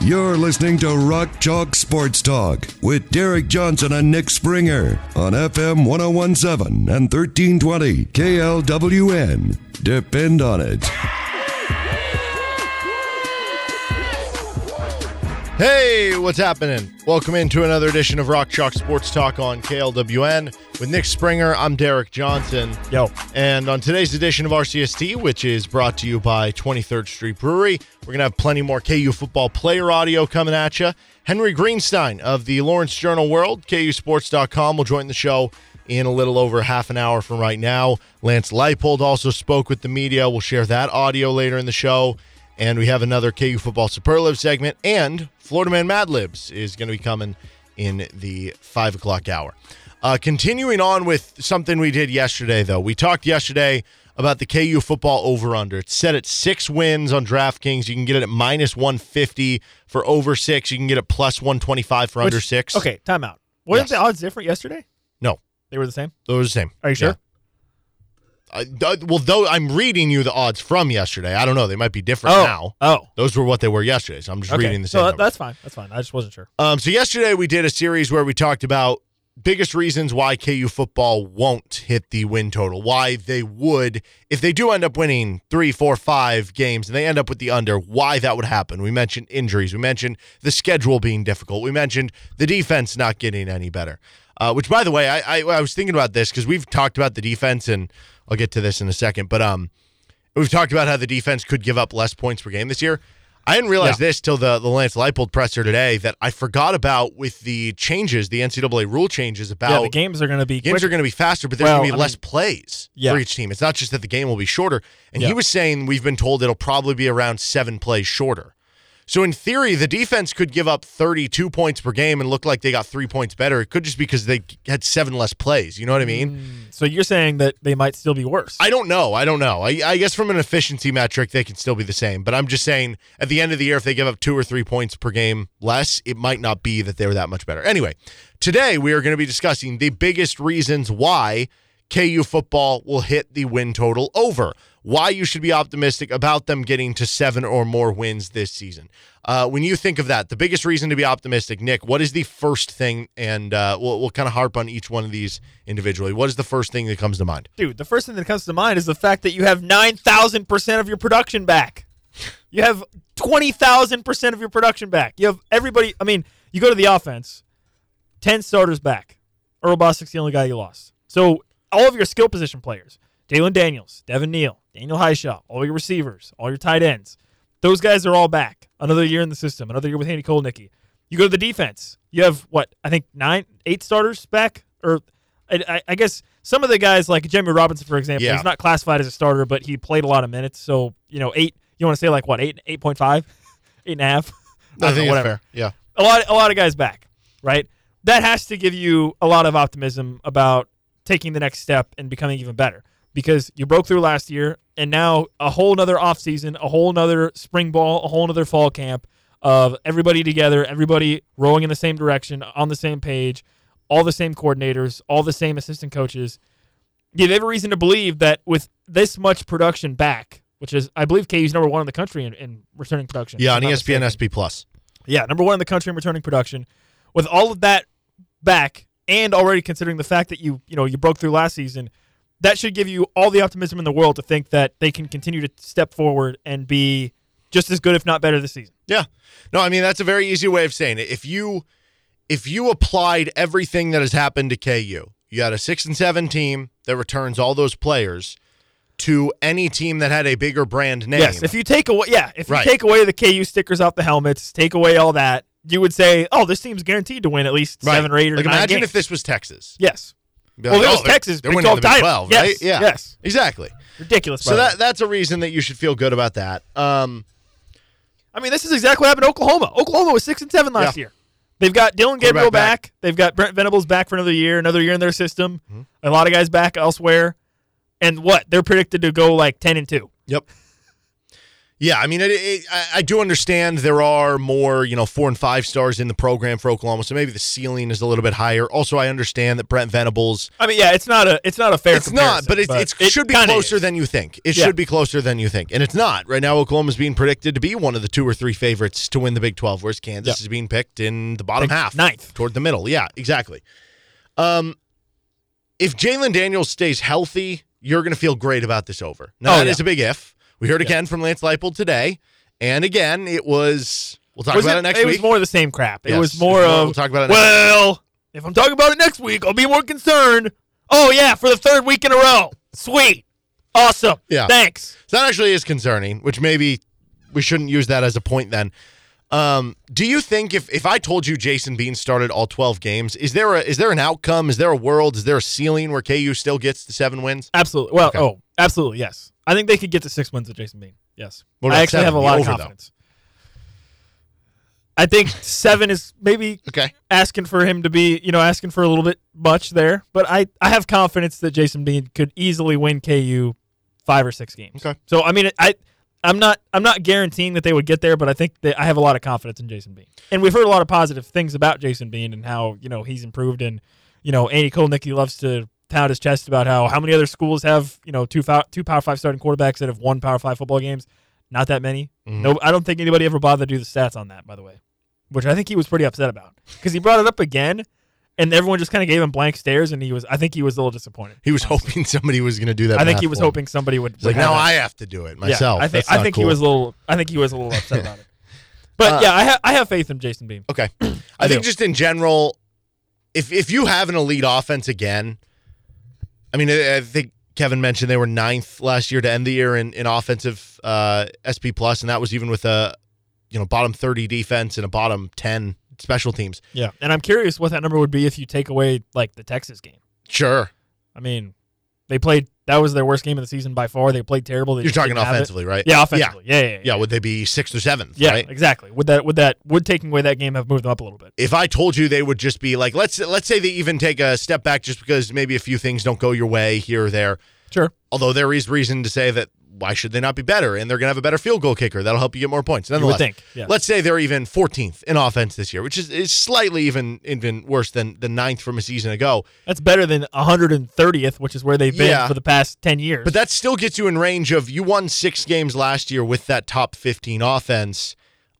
You're listening to Rock Chalk Sports Talk with Derek Johnson and Nick Springer on FM 1017 and 1320 KLWN. Depend on it. Hey, what's happening? Welcome into another edition of Rock Chalk Sports Talk on KLWN with Nick Springer. I'm Derek Johnson. Yo. And on today's edition of RCST, which is brought to you by 23rd Street Brewery, we're going to have plenty more KU football player audio coming at you. Henry Greenstein of the Lawrence Journal World, KUSports.com, will join the show in a little over half an hour from right now. Lance Leipold also spoke with the media. We'll share that audio later in the show. And we have another KU football superlative segment, and Florida Man Mad Libs is going to be coming in the five o'clock hour. Uh, continuing on with something we did yesterday, though, we talked yesterday about the KU football over under. It's set at six wins on DraftKings. You can get it at minus 150 for over six. You can get it plus 125 for under six. Okay, timeout. Weren't Yes. the odds different yesterday? No, They were the same. those are the same. Are you sure? Th- well, though I'm reading you the odds from yesterday. I don't know. They might be different Oh, now. oh, Those were what they were yesterday. So I'm just okay. reading the same. numbers. that's fine. That's fine. I just wasn't sure. Um, so yesterday we did a series where we talked about biggest reasons why KU football won't hit the win total. Why they would, if they do end up winning three, four, five games and they end up with the under, why that would happen. We mentioned injuries. We mentioned the schedule being difficult. We mentioned the defense not getting any better. Uh, which, by the way, I, I, I was thinking about this because we've talked about the defense, and I'll get to this in a second. But um, we've talked about how the defense could give up less points per game this year. I didn't realize Yeah. this till the, the Lance Leipold presser today that I forgot about with the changes, the NCAA rule changes about yeah, the games are going to be games quicker. are going to be faster, but there's Well, going to be I less mean- plays Yeah. for each team. It's not just that the game will be shorter. And he was saying we've been told it'll probably be around seven plays shorter. So in theory, the defense could give up 32 points per game and look like they got three points better. It could just be because they had seven less plays. You know what I mean? Mm. So you're saying that they might still be worse? I don't know. I don't know. I, I guess from an efficiency metric, they can still be the same. But I'm just saying, at the end of the year, if they give up two or three points per game less, it might not be that they were that much better. Anyway, today we are going to be discussing the biggest reasons why KU football will hit the win total over. Why you should be optimistic about them getting to seven or more wins this season. Uh, when you think of that, the biggest reason to be optimistic, Nick, what is the first thing? And uh, we'll, we'll kind of harp on each one of these individually. What is the first thing that comes to mind? Dude, the first thing that comes to mind is the fact that you have 9,000% of your production back. You have 20,000% of your production back. You have everybody. I mean, you go to the offense, 10 starters back. Earl Bostick's the only guy you lost. So all of your skill position players, Jalon Daniels, Devin Neal, Daniel Hishaw, all your receivers, all your tight ends, those guys are all back. Another year in the system, another year with Andy Kotelnicki. You go to the defense. You have what I think nine, eight starters back, or I, I, I guess some of the guys like Jereme Robinson, for example, Yeah. he's not classified as a starter, but he played a lot of minutes. So you know, eight. You want to say like what eight, eight point five, eight and a half? I know, think it's whatever fair. Yeah. a lot a lot of guys back, right? That has to give you a lot of optimism about taking the next step and becoming even better because you broke through last year and now a whole nother offseason, a whole nother spring ball, a whole nother fall camp of everybody together, everybody rowing in the same direction, on the same page, all the same coordinators, all the same assistant coaches. You have every reason to believe that with this much production back, which is I believe KU's number one in the country in, in returning production. Yeah, on ESPN mistaken. SP Plus. Yeah, number one in the country in returning production. With all of that back, and already considering the fact that you you know you broke through last season, that should give you all the optimism in the world to think that they can continue to step forward and be just as good, if not better, this season. Yeah. No, I mean that's a very easy way of saying it. If you if you applied everything that has happened to KU, you had a 6 and 7 team that returns all those players to any team that had a bigger brand name. Yes, if you take away, yeah, if you Right. take away the KU stickers off the helmets, take away all that, you would say, oh, this team's guaranteed to win at least Right. seven or eight or like nine imagine games. if this was Texas. yes, Be Well, like, it was oh, they're- Texas, they're Big winning the 12 Big title. 12, Yes, right? Yeah. yes. Exactly. ridiculous. So the that that's a reason that you should feel good about that. Um I mean, this is exactly what happened to Oklahoma. Oklahoma was six and seven last Yeah. year. They've got Dillon Gabriel back. back. They've got Brent Venables back for another year, another year in their system. Mm-hmm. A lot of guys back elsewhere. And what? They're predicted to go like 10 and 2. Yep. Yeah, I mean, it, it, I, I do understand there are more, you know, four and five stars in the program for Oklahoma, so maybe the ceiling is a little bit higher. Also, I understand that Brent Venables, I mean, yeah, it's not a it's not a fair it's not, but it, it's it should be closer is. than you think. It Yeah. should be closer than you think, and it's not. Right now, Oklahoma's being predicted to be one of the two or three favorites to win the Big Twelve, whereas Kansas Yep. is being picked in the bottom half, ninth. toward the middle. Yeah, exactly. Um, if Jalon Daniels stays healthy, you're going to feel great about this over. Now Oh, that yeah. is a big if. We heard again from Lance Leipold today, and again it was. We'll talk Was about it, it next it week. It was more of the same crap. It Yes, was more of we'll talk about it next well, if I'm talking about it next week, I'll be more concerned. Oh yeah, for the third week in a row. Sweet. Awesome. Yeah. Thanks. So that actually is concerning, which maybe we shouldn't use that as a point then. Um, do you think if, if I told you Jason Bean started all 12 games, is there a is there an outcome? Is there a world? Is there a ceiling where KU still gets the seven wins? Absolutely. Well, Okay. oh, absolutely, yes. I think they could get to six wins with Jason Bean. Yes. What I actually seven, have a the lot over, of though? confidence. I think seven is maybe Okay. asking for him to be, you know, asking for a little bit much there. But I, I have confidence that Jason Bean could easily win KU five or six games. Okay. So I mean, I, I'm not, I'm not guaranteeing that they would get there, but I think that I have a lot of confidence in Jason Bean. And we've heard a lot of positive things about Jason Bean and how you know he's improved. And you know, Andy Kotelnicki loves to pound his chest about how how many other schools have you know two two Power Five starting quarterbacks that have won Power Five football games. Not that many. Mm-hmm. No, I don't think anybody ever bothered to do the stats on that. By the way, which I think he was pretty upset about because he brought it up again, and everyone just kind of gave him blank stares, and he was. I think he was a little disappointed. He was hoping somebody was going to do that. I think he was him. hoping somebody would. Like, now that. I have to do it Yeah, myself. I think That's I think he was a little. I think he was a little upset about it. But Uh, yeah, I have I have faith in Jason Bean. Okay. I, I think do. just in general, if if you have an elite offense again, I mean, I, think Kevin mentioned they were ninth last year to end the year in, in offensive uh, SP plus, and that was even with a you know bottom thirty defense and a bottom ten special teams. Yeah, and I'm curious what that number would be if you take away like the Texas game. Sure, I mean, they played. That was their worst game of the season by far. They played terrible. They you're talking didn't have it. offensively, right? Yeah, offensively. Yeah, yeah, yeah. Yeah, would they be sixth or seventh? Yeah, right? exactly. Would that would that would taking away that game have moved them up a little bit? if I told you they would just be like, let's let's say they even take a step back just because maybe a few things don't go your way here or there. Sure. Although there is reason to say that why should they not be better? And they're going to have a better field goal kicker. That'll help you get more points. Nonetheless, think, yeah. let's say they're even 14th in offense this year, which is, is slightly even even worse than the ninth from a season ago. That's better than 130th, which is where they've been Yeah. for the past 10 years. But that still gets you in range of you won six games last year with that top 15 offense.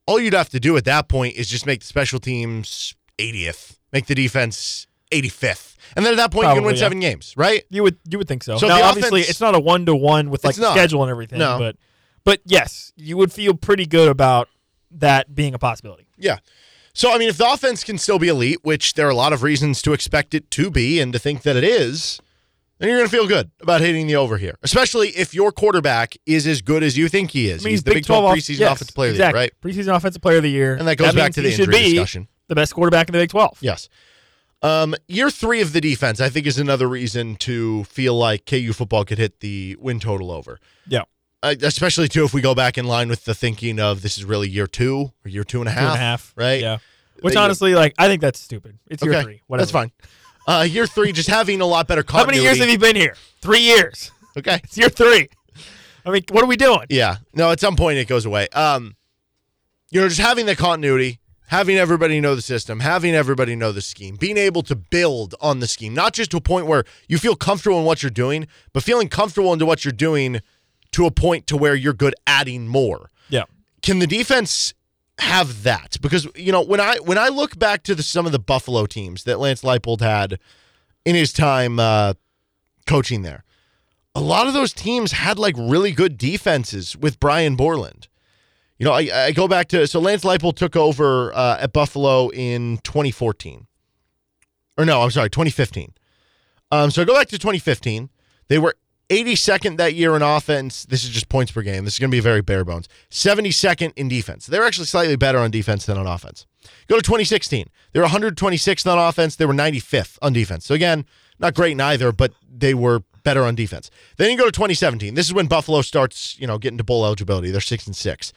All you'd have to do at that point is just make the special teams 80th, make the defense 85th. And then at that point, you can win yeah. seven games, right? you would you would think so. So now, obviously, offense- it's not a one to one with like schedule and everything. No. But but yes, you would feel pretty good about that being a possibility. Yeah. So, I mean, if the offense can still be elite, which there are a lot of reasons to expect it to be and to think that it is, then you're going to feel good about hitting the over here, especially if your quarterback is as good as you think he is. I mean, he's the Big 12 off- preseason yes, offensive player exactly. of the year, right? Preseason offensive player of the year, And that goes back to the injury discussion. The best quarterback in the Big 12. Yes. Um, year three of the defense, I think, is another reason to feel like KU football could hit the win total over. Yeah. Uh, especially, too, if we go back in line with the thinking of this is really year two or year two and a half. Two and a half. Right? Yeah. Which They- honestly, like, I think that's stupid. It's year Okay. three. Whatever. That's fine. Uh, year three, just having a lot better continuity. How many years have you been here? Three years. Okay. It's year three. I mean, what are we doing? Yeah. No, at some point it goes away. Um, you know, just having the continuity, having everybody know the system, having everybody know the scheme, being able to build on the scheme, not just to a point where you feel comfortable in what you're doing, but feeling comfortable into what you're doing to a point to where you're good adding more. Yeah. Can the defense have that? Because you know, when I when I look back to the, some of the Buffalo teams that Lance Leipold had in his time uh, coaching there, a lot of those teams had like really good defenses with Brian Borland. You know, I, I go back to so Lance Leipold took over uh, at Buffalo in 2014, or no, I'm sorry, 2015. Um, so I go back to 2015. They were 82nd that year in offense. This is just points per game. This is going to be very bare bones. 72nd in defense. They're actually slightly better on defense than on offense. Go to 2016. They were 126th on offense. They were 95th on defense. So again, not great in either, but they were better on defense. Then you go to 2017. This is when Buffalo starts, you know, getting to bowl eligibility. They're six and six.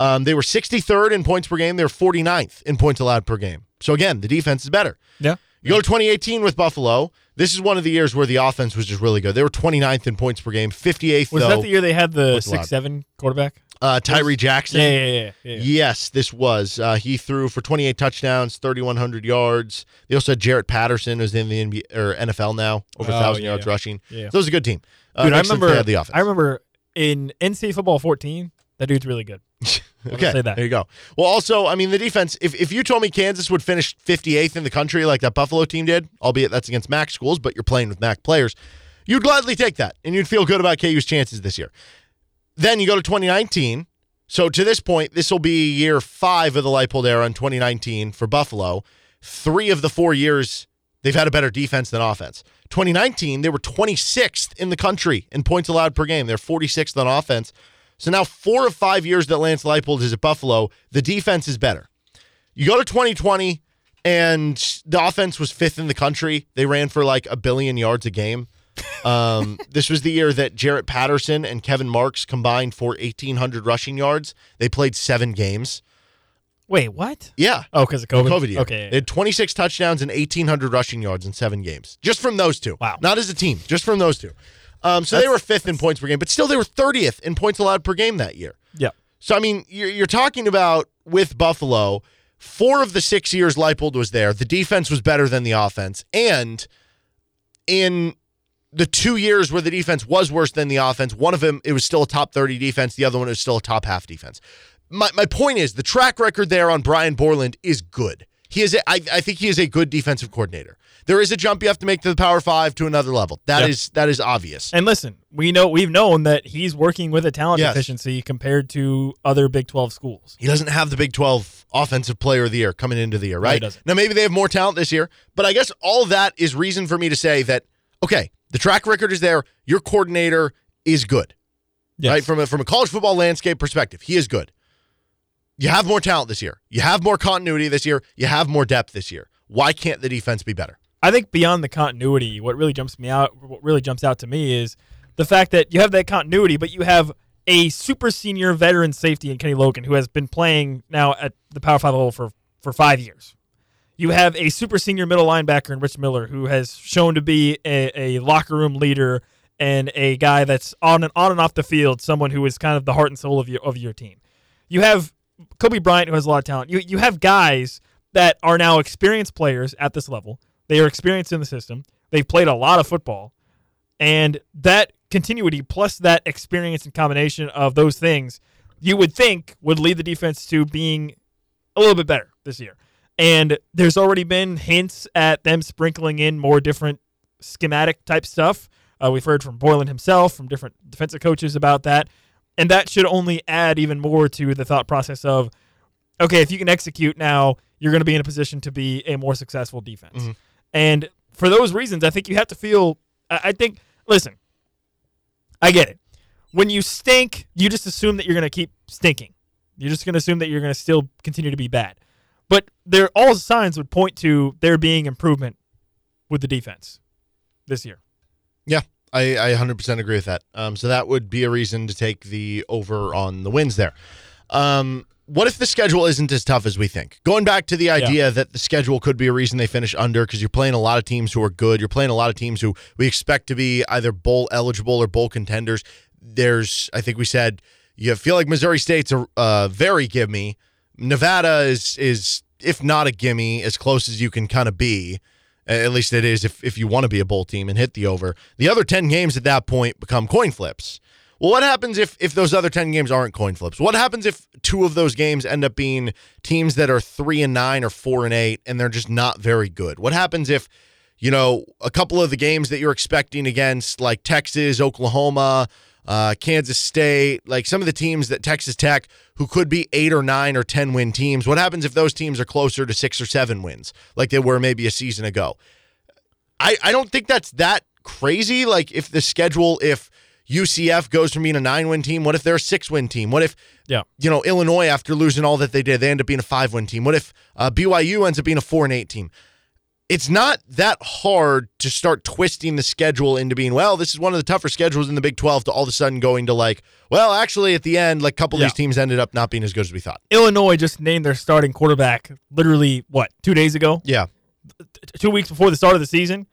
Um, they were 63rd in points per game. They're 49th in points allowed per game. So again, the defense is better. Yeah. You go to 2018 with Buffalo. This is one of the years where the offense was just really good. They were 29th in points per game, 58th Was though. that the year they had the six seven quarterback? uh, Tyree Jackson. Yeah, yeah, yeah. yeah, yeah. Yes, this was. Uh, he threw for 28 touchdowns, 3,100 yards. They also had Jaret Patterson, who's in the NBA, or NFL now, over a Oh, 1,000 yeah, yards rushing. Yeah. So it was a good team. Uh, Dude, I remember. the offense. I remember in NCAA football 14. That dude's really good. Okay, say that. there you go. Well, also, I mean, the defense. If if you told me Kansas would finish 58th in the country like that Buffalo team did, albeit that's against MAC schools, but you're playing with MAC players, you'd gladly take that, and you'd feel good about KU's chances this year. Then you go to 2019. So to this point, this will be year five of the Leipold era in 2019 for Buffalo. Three of the four years they've had a better defense than offense. 2019, they were 26th in the country in points allowed per game. They're 46th on offense. So now four of five years that Lance Leipold is at Buffalo, the defense is better. You go to 2020, and the offense was fifth in the country. They ran for like a billion yards a game. Um, this was the year that Jaret Patterson and Kevin Marks combined for 1,800 rushing yards. They played seven games. Wait, what? Yeah. Oh, because of COVID. COVID year. Okay. They had 26 touchdowns and 1,800 rushing yards in seven games. Just from those two. Wow. Not as a team, just from those two. Um, so they were fifth in points per game, but still they were 30th in points allowed per game that year. yeah. So, I mean, you're, you're talking about with Buffalo, four of the six years Leipold was there, the defense was better than the offense. And in the two years where the defense was worse than the offense, one of them, it was still a top 30 defense. The other one, it was still a top half defense. My, my point is the track record there on Brian Borland is good. He is, a, I, I think he is a good defensive coordinator. There is a jump you have to make to the Power Five to another level. That Yeah. is that is obvious. And listen, we know we've known that he's working with a talent Yes. deficiency compared to other Big 12 schools. He doesn't have the Big 12 offensive player of the year coming into the year, No, he right? doesn't. now, maybe they have more talent this year, but I guess all that is reason for me to say that, okay, the track record is there. Your coordinator is good, Yes. right? From a, from a college football landscape perspective, he is good. You have more talent this year. You have more continuity this year. You have more depth this year. Why can't the defense be better? I think beyond the continuity, what really jumps me out, what really jumps out to me is the fact that you have that continuity, but you have a super senior veteran safety in Kenny Logan who has been playing now at the Power Five level for for five years. You have a super senior middle linebacker in Rich Miller who has shown to be a, a locker room leader and a guy that's on and on and off the field, someone who is kind of the heart and soul of your of your team. You have Cobee Bryant who has a lot of talent. You you have guys that are now experienced players at this level. They are experienced in the system. They've played a lot of football. And that continuity plus that experience and combination of those things, you would think would lead the defense to being a little bit better this year. And there's already been hints at them sprinkling in more different schematic type stuff. Uh, we've heard from Borland himself, from different defensive coaches about that. And that should only add even more to the thought process of, okay, if you can execute now, you're going to be in a position to be a more successful defense. Mm-hmm. And for those reasons, I think you have to feel. I I think. Listen, I get it. When you stink, you just assume that you're going to keep stinking. You're just going to assume that you're going to still continue to be bad. But there, all signs would point to there being improvement with the defense this year. Yeah, I, I 100% agree with that. Um, so that would be a reason to take the over on the wins there. Um, what if the schedule isn't as tough as we think? Going back to the idea that the schedule could be a reason they finish under because you're playing a lot of teams who are good. You're playing a lot of teams who we expect to be either bowl eligible or bowl contenders. There's, I think we said, you feel like Missouri State's a uh, very gimme. Nevada is is if not a gimme, as close as you can kind of be. At least it is if, if you want to be a bowl team and hit the over. The other 10 games at that point become coin flips. Well, what happens if if those other 10 games aren't coin flips? What happens if two of those games end up being teams that are 3 and 9 or 4 and 8 and they're just not very good? What happens if you know, a couple of the games that you're expecting against like Texas, Oklahoma, uh, Kansas State, like some of the teams that Texas Tech, who could be eight or nine or 10 win teams, what happens if those teams are closer to six or seven wins, like they were maybe a season ago? I, I don't think that's that crazy. Like if the schedule, if UCF goes from being a nine win team, what if they're a six win team? What if, Yeah. you know, Illinois, after losing all that they did, they end up being a five win team? What if uh, BYU ends up being a four and eight team? It's not that hard to start twisting the schedule into being, well, this is one of the tougher schedules in the Big 12 to all of a sudden going to like, well, actually at the end, like a couple Yeah. of these teams ended up not being as good as we thought. Illinois just named their starting quarterback literally what two days ago, Yeah. Two weeks before the start of the season.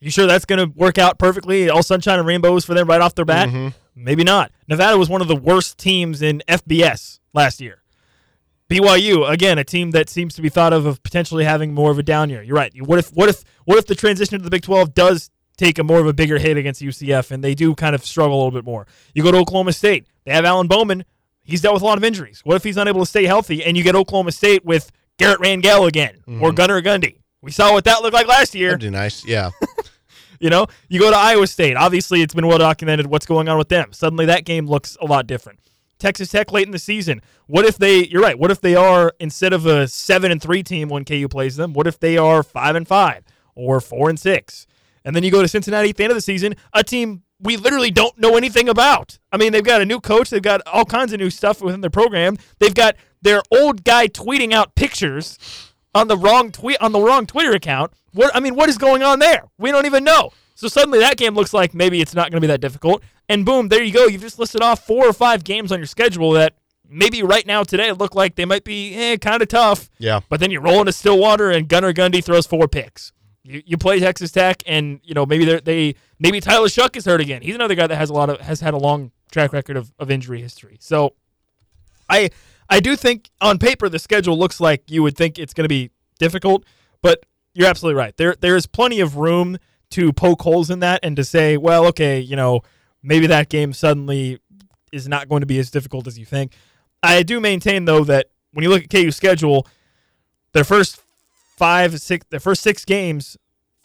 You sure that's going to work out perfectly? All sunshine and rainbows for them right off their bat? Mm-hmm. Maybe not. Nevada was one of the worst teams in FBS last year. BYU again, a team that seems to be thought of of potentially having more of a down year. You're right. What if what if what if the transition to the Big 12 does take a more of a bigger hit against UCF and they do kind of struggle a little bit more? You go to Oklahoma State. They have Alan Bowman. He's dealt with a lot of injuries. What if he's unable to stay healthy and you get Oklahoma State with Garrett Rangel again or mm-hmm. Gunnar Gundy? We saw what that looked like last year. That'd be nice. Yeah. You know, you go to Iowa State. Obviously, it's been well documented what's going on with them. Suddenly, that game looks a lot different. Texas Tech late in the season. What if they? You're right. What if they are instead of a seven and three team when KU plays them? What if they are five and five or four and six? And then you go to Cincinnati at the end of the season, a team we literally don't know anything about. I mean, they've got a new coach. They've got all kinds of new stuff within their program. They've got their old guy tweeting out pictures on the wrong tweet on the wrong Twitter account. What I mean, what is going on there? We don't even know. So suddenly that game looks like maybe it's not going to be that difficult. And boom, there you go. You've just listed off four or five games on your schedule that maybe right now today look like they might be eh, kind of tough. Yeah. But then you roll into Stillwater and Gunnar Gundy throws four picks. You, you play Texas Tech and you know maybe they they maybe Tyler Shough is hurt again. He's another guy that has a lot of has had a long track record of, of injury history. So I I do think on paper the schedule looks like you would think it's going to be difficult, but you're absolutely right. There there is plenty of room to poke holes in that and to say, well, okay, you know, maybe that game suddenly is not going to be as difficult as you think. I do maintain though that when you look at KU's schedule, their first five, six, their first six games,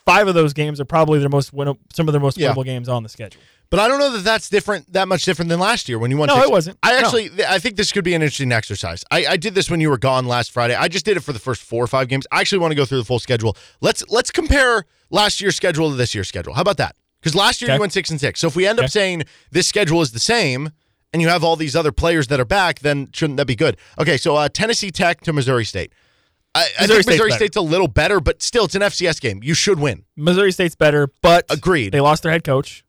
five of those games are probably their most win- some of their most Yeah. games on the schedule. But I don't know that that's different, that much different than last year when you won. No, six. it wasn't. I actually, th- I think this could be an interesting exercise. I, I did this when you were gone last Friday. I just did it for the first four or five games. I actually want to go through the full schedule. Let's let's compare last year's schedule to this year's schedule. How about that? Because last year Okay. you went six and six. So if we end Okay. up saying this schedule is the same, and you have all these other players that are back, then shouldn't that be good? Okay, so uh, Tennessee Tech to Missouri State. I, I Missouri think State's Missouri better. State's a little better, but still, it's an FCS game. You should win. Missouri State's better, but Agreed. They lost their head coach.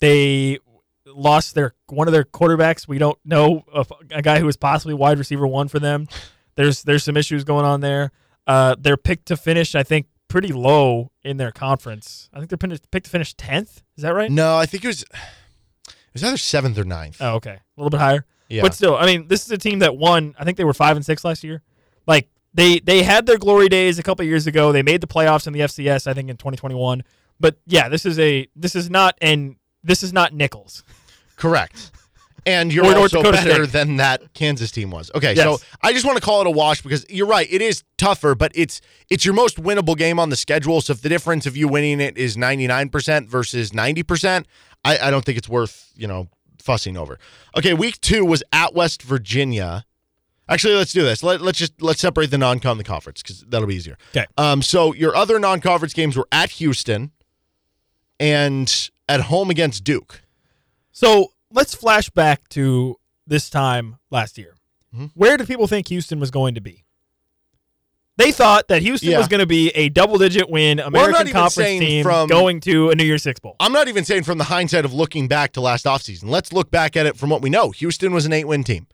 They lost their one of their quarterbacks. We don't know a, a guy who was possibly wide receiver one for them. There's there's some issues going on there. Uh, they're picked to finish, I think, pretty low in their conference. I think they're picked to finish tenth. Is that right? No, I think it was it was either seventh or ninth. Oh, okay, a little bit higher. Yeah. But still, I mean, this is a team that won. I think they were five and six last year. Like they they had their glory days a couple years ago. They made the playoffs in the FCS, I think, in 2021. But yeah, this is a this is not and this is not Nichols. Correct. And you're Or also better State. than that Kansas team was. Okay, Yes. so I just want to call it a wash because you're right. It is tougher, but it's it's your most winnable game on the schedule. So if the difference of you winning it is 99% versus 90%, I, I don't think it's worth, you know, fussing over. Okay, week two was at West Virginia. Actually, let's do this. Let, let's just let's separate the non-con the conference because that'll be easier. Okay. Um, so your other non-conference games were at Houston and at home against Duke. So let's flash back to this time last year. Mm-hmm. Where did people think Houston was going to be? They thought that Houston Yeah. was going to be a double-digit win American even Conference team from- going to a New Year's Six bowl. I'm not even saying from the hindsight of looking back to last offseason. Let's look back at it from what we know. Houston was an eight win team.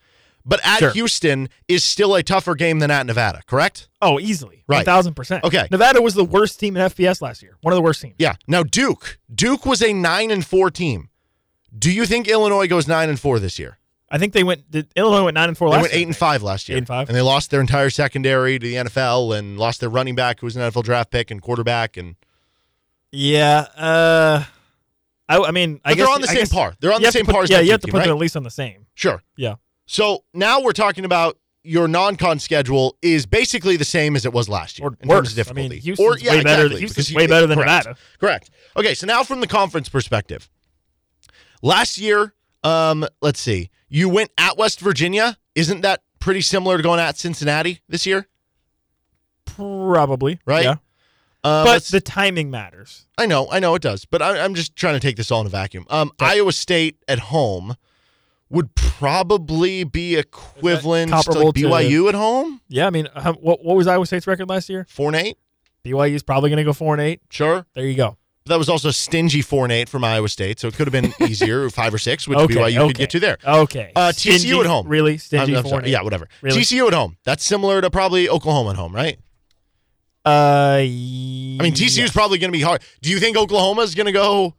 But at Sure. Houston is still a tougher game than at Nevada, correct? Oh, easily, Right. thousand percent. Okay. Nevada was the worst team in FBS last year. One of the worst teams. Yeah. Now Duke. Duke was a nine and four team. Do you think Illinois goes nine and four this year? I think they went. Did, Illinois went nine and four They last went year. eight and five last year. Eight and five. And they lost their entire secondary to the NFL and lost their running back who was an NFL draft pick and quarterback and Yeah. Uh, I, I mean, I But guess they're on the I same par. They're on the same put- par as Yeah, you have to team, put them right? at least on the same. Sure. Yeah. So now we're talking about your non-con schedule is basically the same as it was last year Or in worse. terms of I difficulty. mean, Houston's or, yeah, way better. exactly, Houston's way better than correct. Nevada. Correct. Okay, so now from the conference perspective, last year, um, let's see, you went at West Virginia. Isn't that pretty similar to going at Cincinnati this year? Probably. Right? Yeah. Um, But the timing matters. I know, I know it does, but I, I'm just trying to take this all in a vacuum. Um, Iowa State at home would probably be equivalent to, like to- BYU at home, Yeah. I mean, what what was Iowa State's record last year? four and eight. BYU's probably going to go four and eight. Sure. There you go. That was also stingy four and eight from Iowa State, so it could have been easier, five or six, which Okay, BYU okay. could get to there. Okay. Uh, TCU Stingy- at home. Really? Stingy I'm- I'm four and eight? Yeah, whatever. Really? TCU at home. That's similar to probably Oklahoma at home, right? Uh, I mean, TCU is probably going to be hard. Do you think Oklahoma is going to go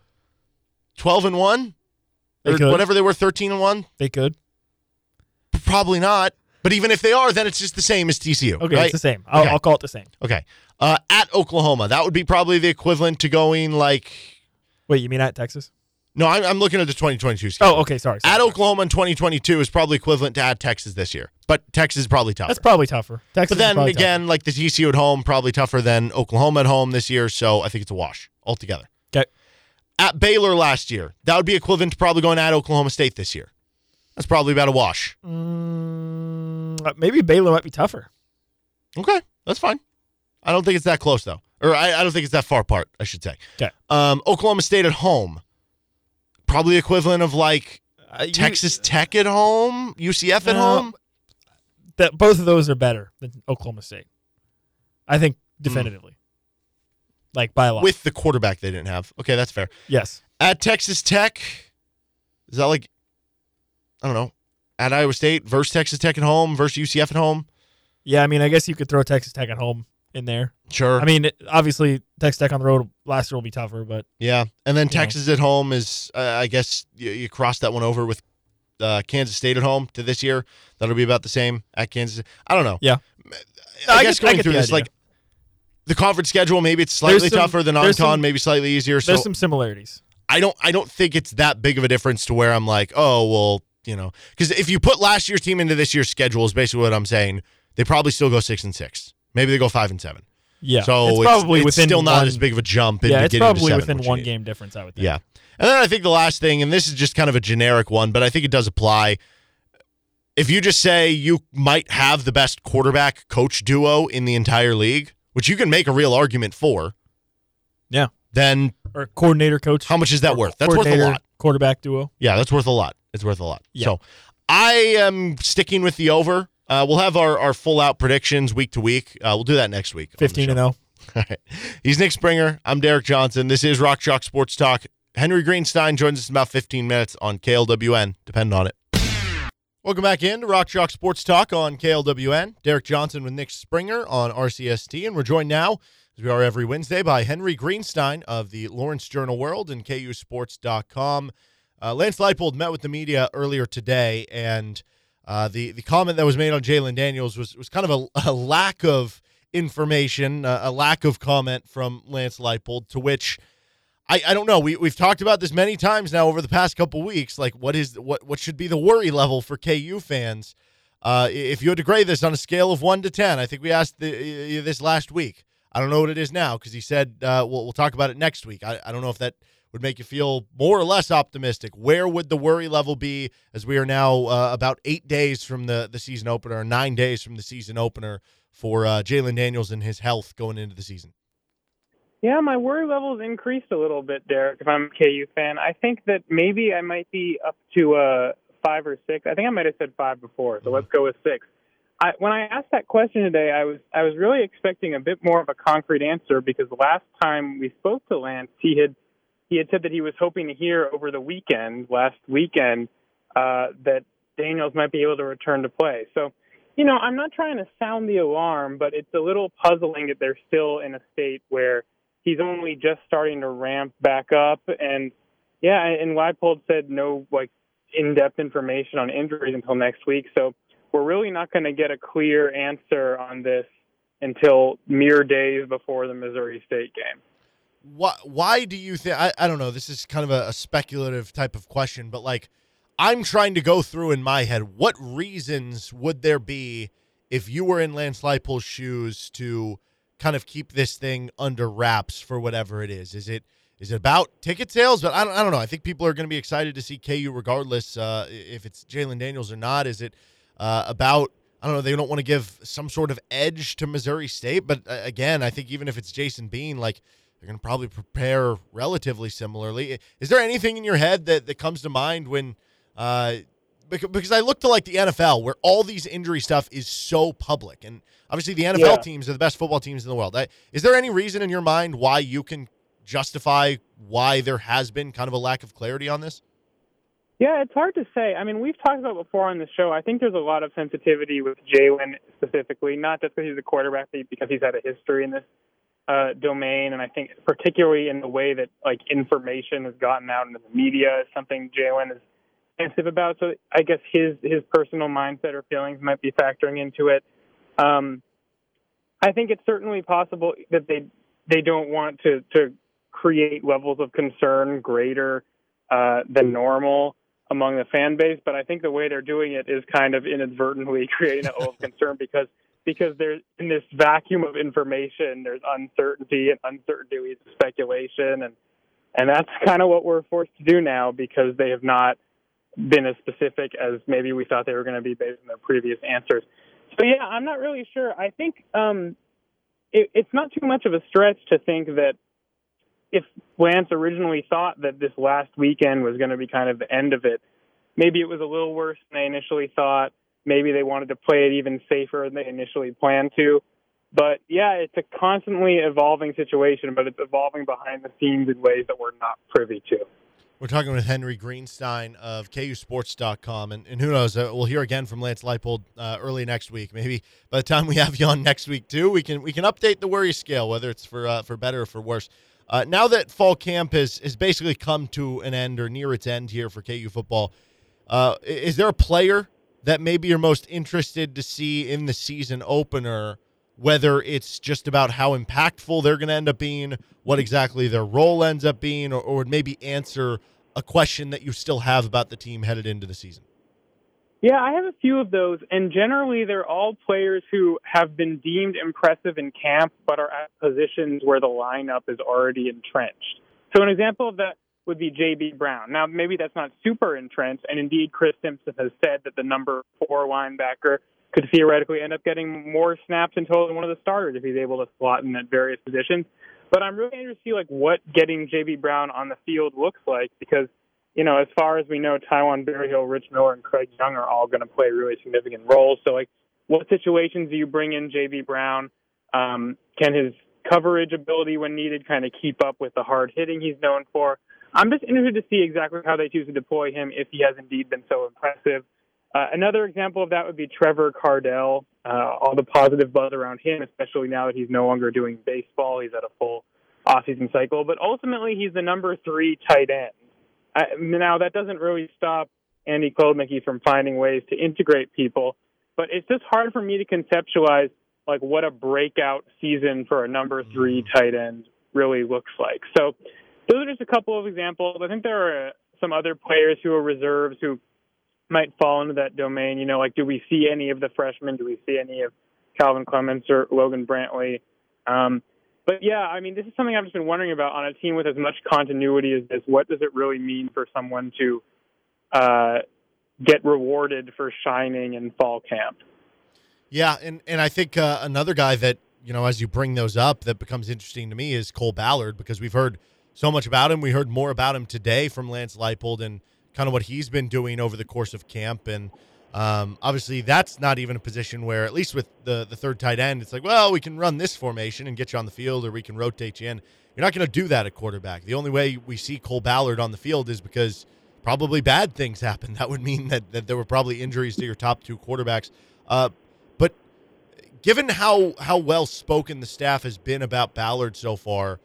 twelve and one, or whatever they were, thirteen and one? They could. Probably not. But even if they are, then it's just the same as TCU. Okay, right? it's the same. I'll, Okay. I'll call it the same. Okay. Uh, at Oklahoma, that would be probably the equivalent to going like. Wait, you mean at Texas? No, I'm, I'm looking at the 2022 schedule. Oh, okay. Sorry. sorry, At sorry. Oklahoma in 2022 is probably equivalent to at Texas this year, but Texas is probably tougher. That's probably tougher. Texas. but then again, like the TCU at home, probably tougher than Oklahoma at home this year. So I think it's a wash altogether. Okay. At Baylor last year, that would be equivalent to probably going at Oklahoma State this year. That's probably about a wash. Mm, uh, maybe Baylor might be tougher. Okay, that's fine. I don't think it's that close though, or I, I don't think it's that far apart. I should say. Okay. Um, Oklahoma State at home, probably equivalent of like Uh, you- Texas Tech at home, UCF at No. home. that both of those are better than Oklahoma State. I think definitively. Like by a lot. with the quarterback they didn't have. Okay, that's fair. yes. At Texas Tech, is that like I don't know, at Iowa State versus Texas Tech at home versus UCF at home? Yeah, I mean, I guess you could throw Texas Tech at home in there. Sure. I mean, it- obviously Texas Tech on the road last year will be tougher, but yeah, and then you know. Texas at home is uh, I guess you, you cross that one over with uh, Kansas State at home to this year. That'll be about the same at Kansas. I don't know. Yeah. I, I guess get- I going get through this, idea. like the conference schedule, maybe it's slightly some- tougher than non-con, some- maybe slightly easier. So there's some similarities. I don't I don't think it's that big of a difference to where I'm like, oh well, you know, because if you put last year's team into this year's schedule, is basically what I'm saying. They probably still go six and six. Maybe they go five and seven. Yeah. So it's it's, probably it's within still not one- as big of a jump. Yeah, it's probably seven, within one game difference, I would think. Yeah. And then I think the last thing, and this is just kind of a generic one, but I think it does apply. If you just say you might have the best quarterback coach duo in the entire league, which you can make a real argument for, Yeah. then Or coordinator coach. how much is that worth? That's worth a lot. Quarterback duo. Yeah, that's worth a lot. It's worth a lot. Yeah. So I am sticking with the over. Uh, we'll have our, our full out predictions week to week. Uh, we'll do that next week. 15 show. and 0. All right. He's Nick Springer. I'm Derek Johnson. This is Rock Chalk Sports Talk. Henry Greenstein joins us in about 15 minutes on KLWN. Depend on it. Welcome back in to Rock Chalk Sports Talk on KLWN. Derek Johnson with Nick Springer on RCST. And we're joined now, as we are every Wednesday, by Henry Greenstein of the Lawrence Journal World and KUSports.com. Uh, Lance Leipold met with the media earlier today, and uh, the, the comment that was made on Jalon Daniels was, was kind of a, a lack of information, uh, a lack of comment from Lance Leipold, to which I, I don't know. We we've talked about this many times now over the past couple weeks. Like, what is what what should be the worry level for KU fans? Uh, if you had to grade this on a scale of one to ten, I think we asked the, this last week. I don't know what it is now because he said uh, we'll we'll talk about it next week. I, I don't know if that would make you feel more or less optimistic. Where would the worry level be as we are now uh, about eight days from the the season opener, nine days from the season opener for uh, Jalon Daniels and his health going into the season? Yeah, my worry level's increased a little bit, Derek. If I'm a KU fan, I think that maybe I might be up to uh, five or six. I think I might have said five before, so let's go with six. I, when I asked that question today, I was I was really expecting a bit more of a concrete answer because last time we spoke to Lance, he had he had said that he was hoping to hear over the weekend, last weekend, uh, that Daniels might be able to return to play. So, you know, I'm not trying to sound the alarm, but it's a little puzzling that they're still in a state where he's only just starting to ramp back up. And yeah, and Leipold said no like in-depth information on injuries until next week. So we're really not going to get a clear answer on this until mere days before the Missouri State game. Why why do you think I, I don't know this is kind of a, a speculative type of question but like i'm trying to go through in my head what reasons would there be if you were in lance leipold's shoes to kind of keep this thing under wraps for whatever it is? Is it is it about ticket sales? But i don't, I don't know. I think people are going to be excited to see ku regardless uh, if it's jalon daniels or not. Is it uh, about I don't know. They don't want to give some sort of edge to Missouri State, but uh, again, I think even if it's Jason Bean, like they're going to probably prepare relatively similarly. Is there anything in your head that, that comes to mind when uh, Because, because I look to like the NFL where all these injury stuff is so public, and obviously the NFL Yeah. teams are the best football teams in the world. I, is there any reason in your mind why you can justify why there has been kind of a lack of clarity on this? Yeah, it's hard to say. I mean, we've talked about before on the show. I think there's a lot of sensitivity with Jalon specifically, not just because he's a quarterback, but because he's had a history in this uh, domain, and I think particularly in the way that like information has gotten out into the media is something Jalon is sensitive about. So I guess his his personal mindset or feelings might be factoring into it. Um, I think it's certainly possible that they they don't want to to create levels of concern greater uh, than normal among the fan base, but I think the way they're doing it is kind of inadvertently creating a level of concern because because there's in this vacuum of information, there's uncertainty, and uncertainty leads to speculation, and and that's kind of what we're forced to do now because they have not been as specific as maybe we thought they were going to be based on their previous answers. So yeah, I'm not really sure. I think um, it, it's not too much of a stretch to think that if Lance originally thought that this last weekend was going to be kind of the end of it, maybe it was a little worse than they initially thought. Maybe they wanted to play it even safer than they initially planned to. But yeah, it's a constantly evolving situation, but it's evolving behind the scenes in ways that we're not privy to. We're talking with Henry Greenstein of KUSports.com, and, and who knows, uh, we'll hear again from Lance Leipold uh, early next week. Maybe by the time we have you on next week too, we can we can update the worry scale, whether it's for uh, for better or for worse. Uh, now that fall camp has has basically come to an end or near its end here for KU football, uh, is there a player that maybe you're most interested to see in the season opener? Whether it's just about how impactful they're going to end up being, what exactly their role ends up being, or, or maybe answer a question that you still have about the team headed into the season. Yeah, I have a few of those, and generally they're all players who have been deemed impressive in camp, but are at positions where the lineup is already entrenched. So an example of that would be J.B. Brown. Now, maybe that's not super entrenched, and indeed Chris Simpson has said that the number four linebacker could theoretically end up getting more snaps in total than one of the starters if he's able to slot in at various positions. But I'm really interested to see like what getting J.B. Brown on the field looks like because you know, as far as we know, Taiwan Berryhill, Rich Miller, and Craig Young are all going to play really significant roles. So, like, what situations do you bring in J.B. Brown? Um, can his coverage ability, when needed, kind of keep up with the hard hitting he's known for? I'm just interested to see exactly how they choose to deploy him if he has indeed been so impressive. Uh, another example of that would be Trevor Kardell. Uh, all the positive buzz around him, especially now that he's no longer doing baseball. He's at a full offseason cycle. But ultimately, he's the number three tight end. I, now, that doesn't really stop Andy Kotelnicki from finding ways to integrate people, but it's just hard for me to conceptualize like what a breakout season for a number three tight end really looks like. So those are just a couple of examples. I think there are some other players who are reserves who might fall into that domain. You know, like do we see any of the freshmen? Do we see any of Calvin Clements or Logan Brantley? Um, but yeah, I mean, this is something I've just been wondering about on a team with as much continuity as this. What does it really mean for someone to uh, get rewarded for shining in fall camp? Yeah, and and I think uh, another guy that you know, as you bring those up, that becomes interesting to me is Cole Ballard because we've heard so much about him. We heard more about him today from Lance Leipold and kind of what he's been doing over the course of camp. And um, obviously, that's not even a position where, at least with the the third tight end, it's like, well, we can run this formation and get you on the field, or we can rotate you in. You're not going to do that at quarterback. The only way we see Cole Ballard on the field is because probably bad things happen. That would mean that, that there were probably injuries to your top two quarterbacks. Uh, but given how how well spoken the staff has been about Ballard so far,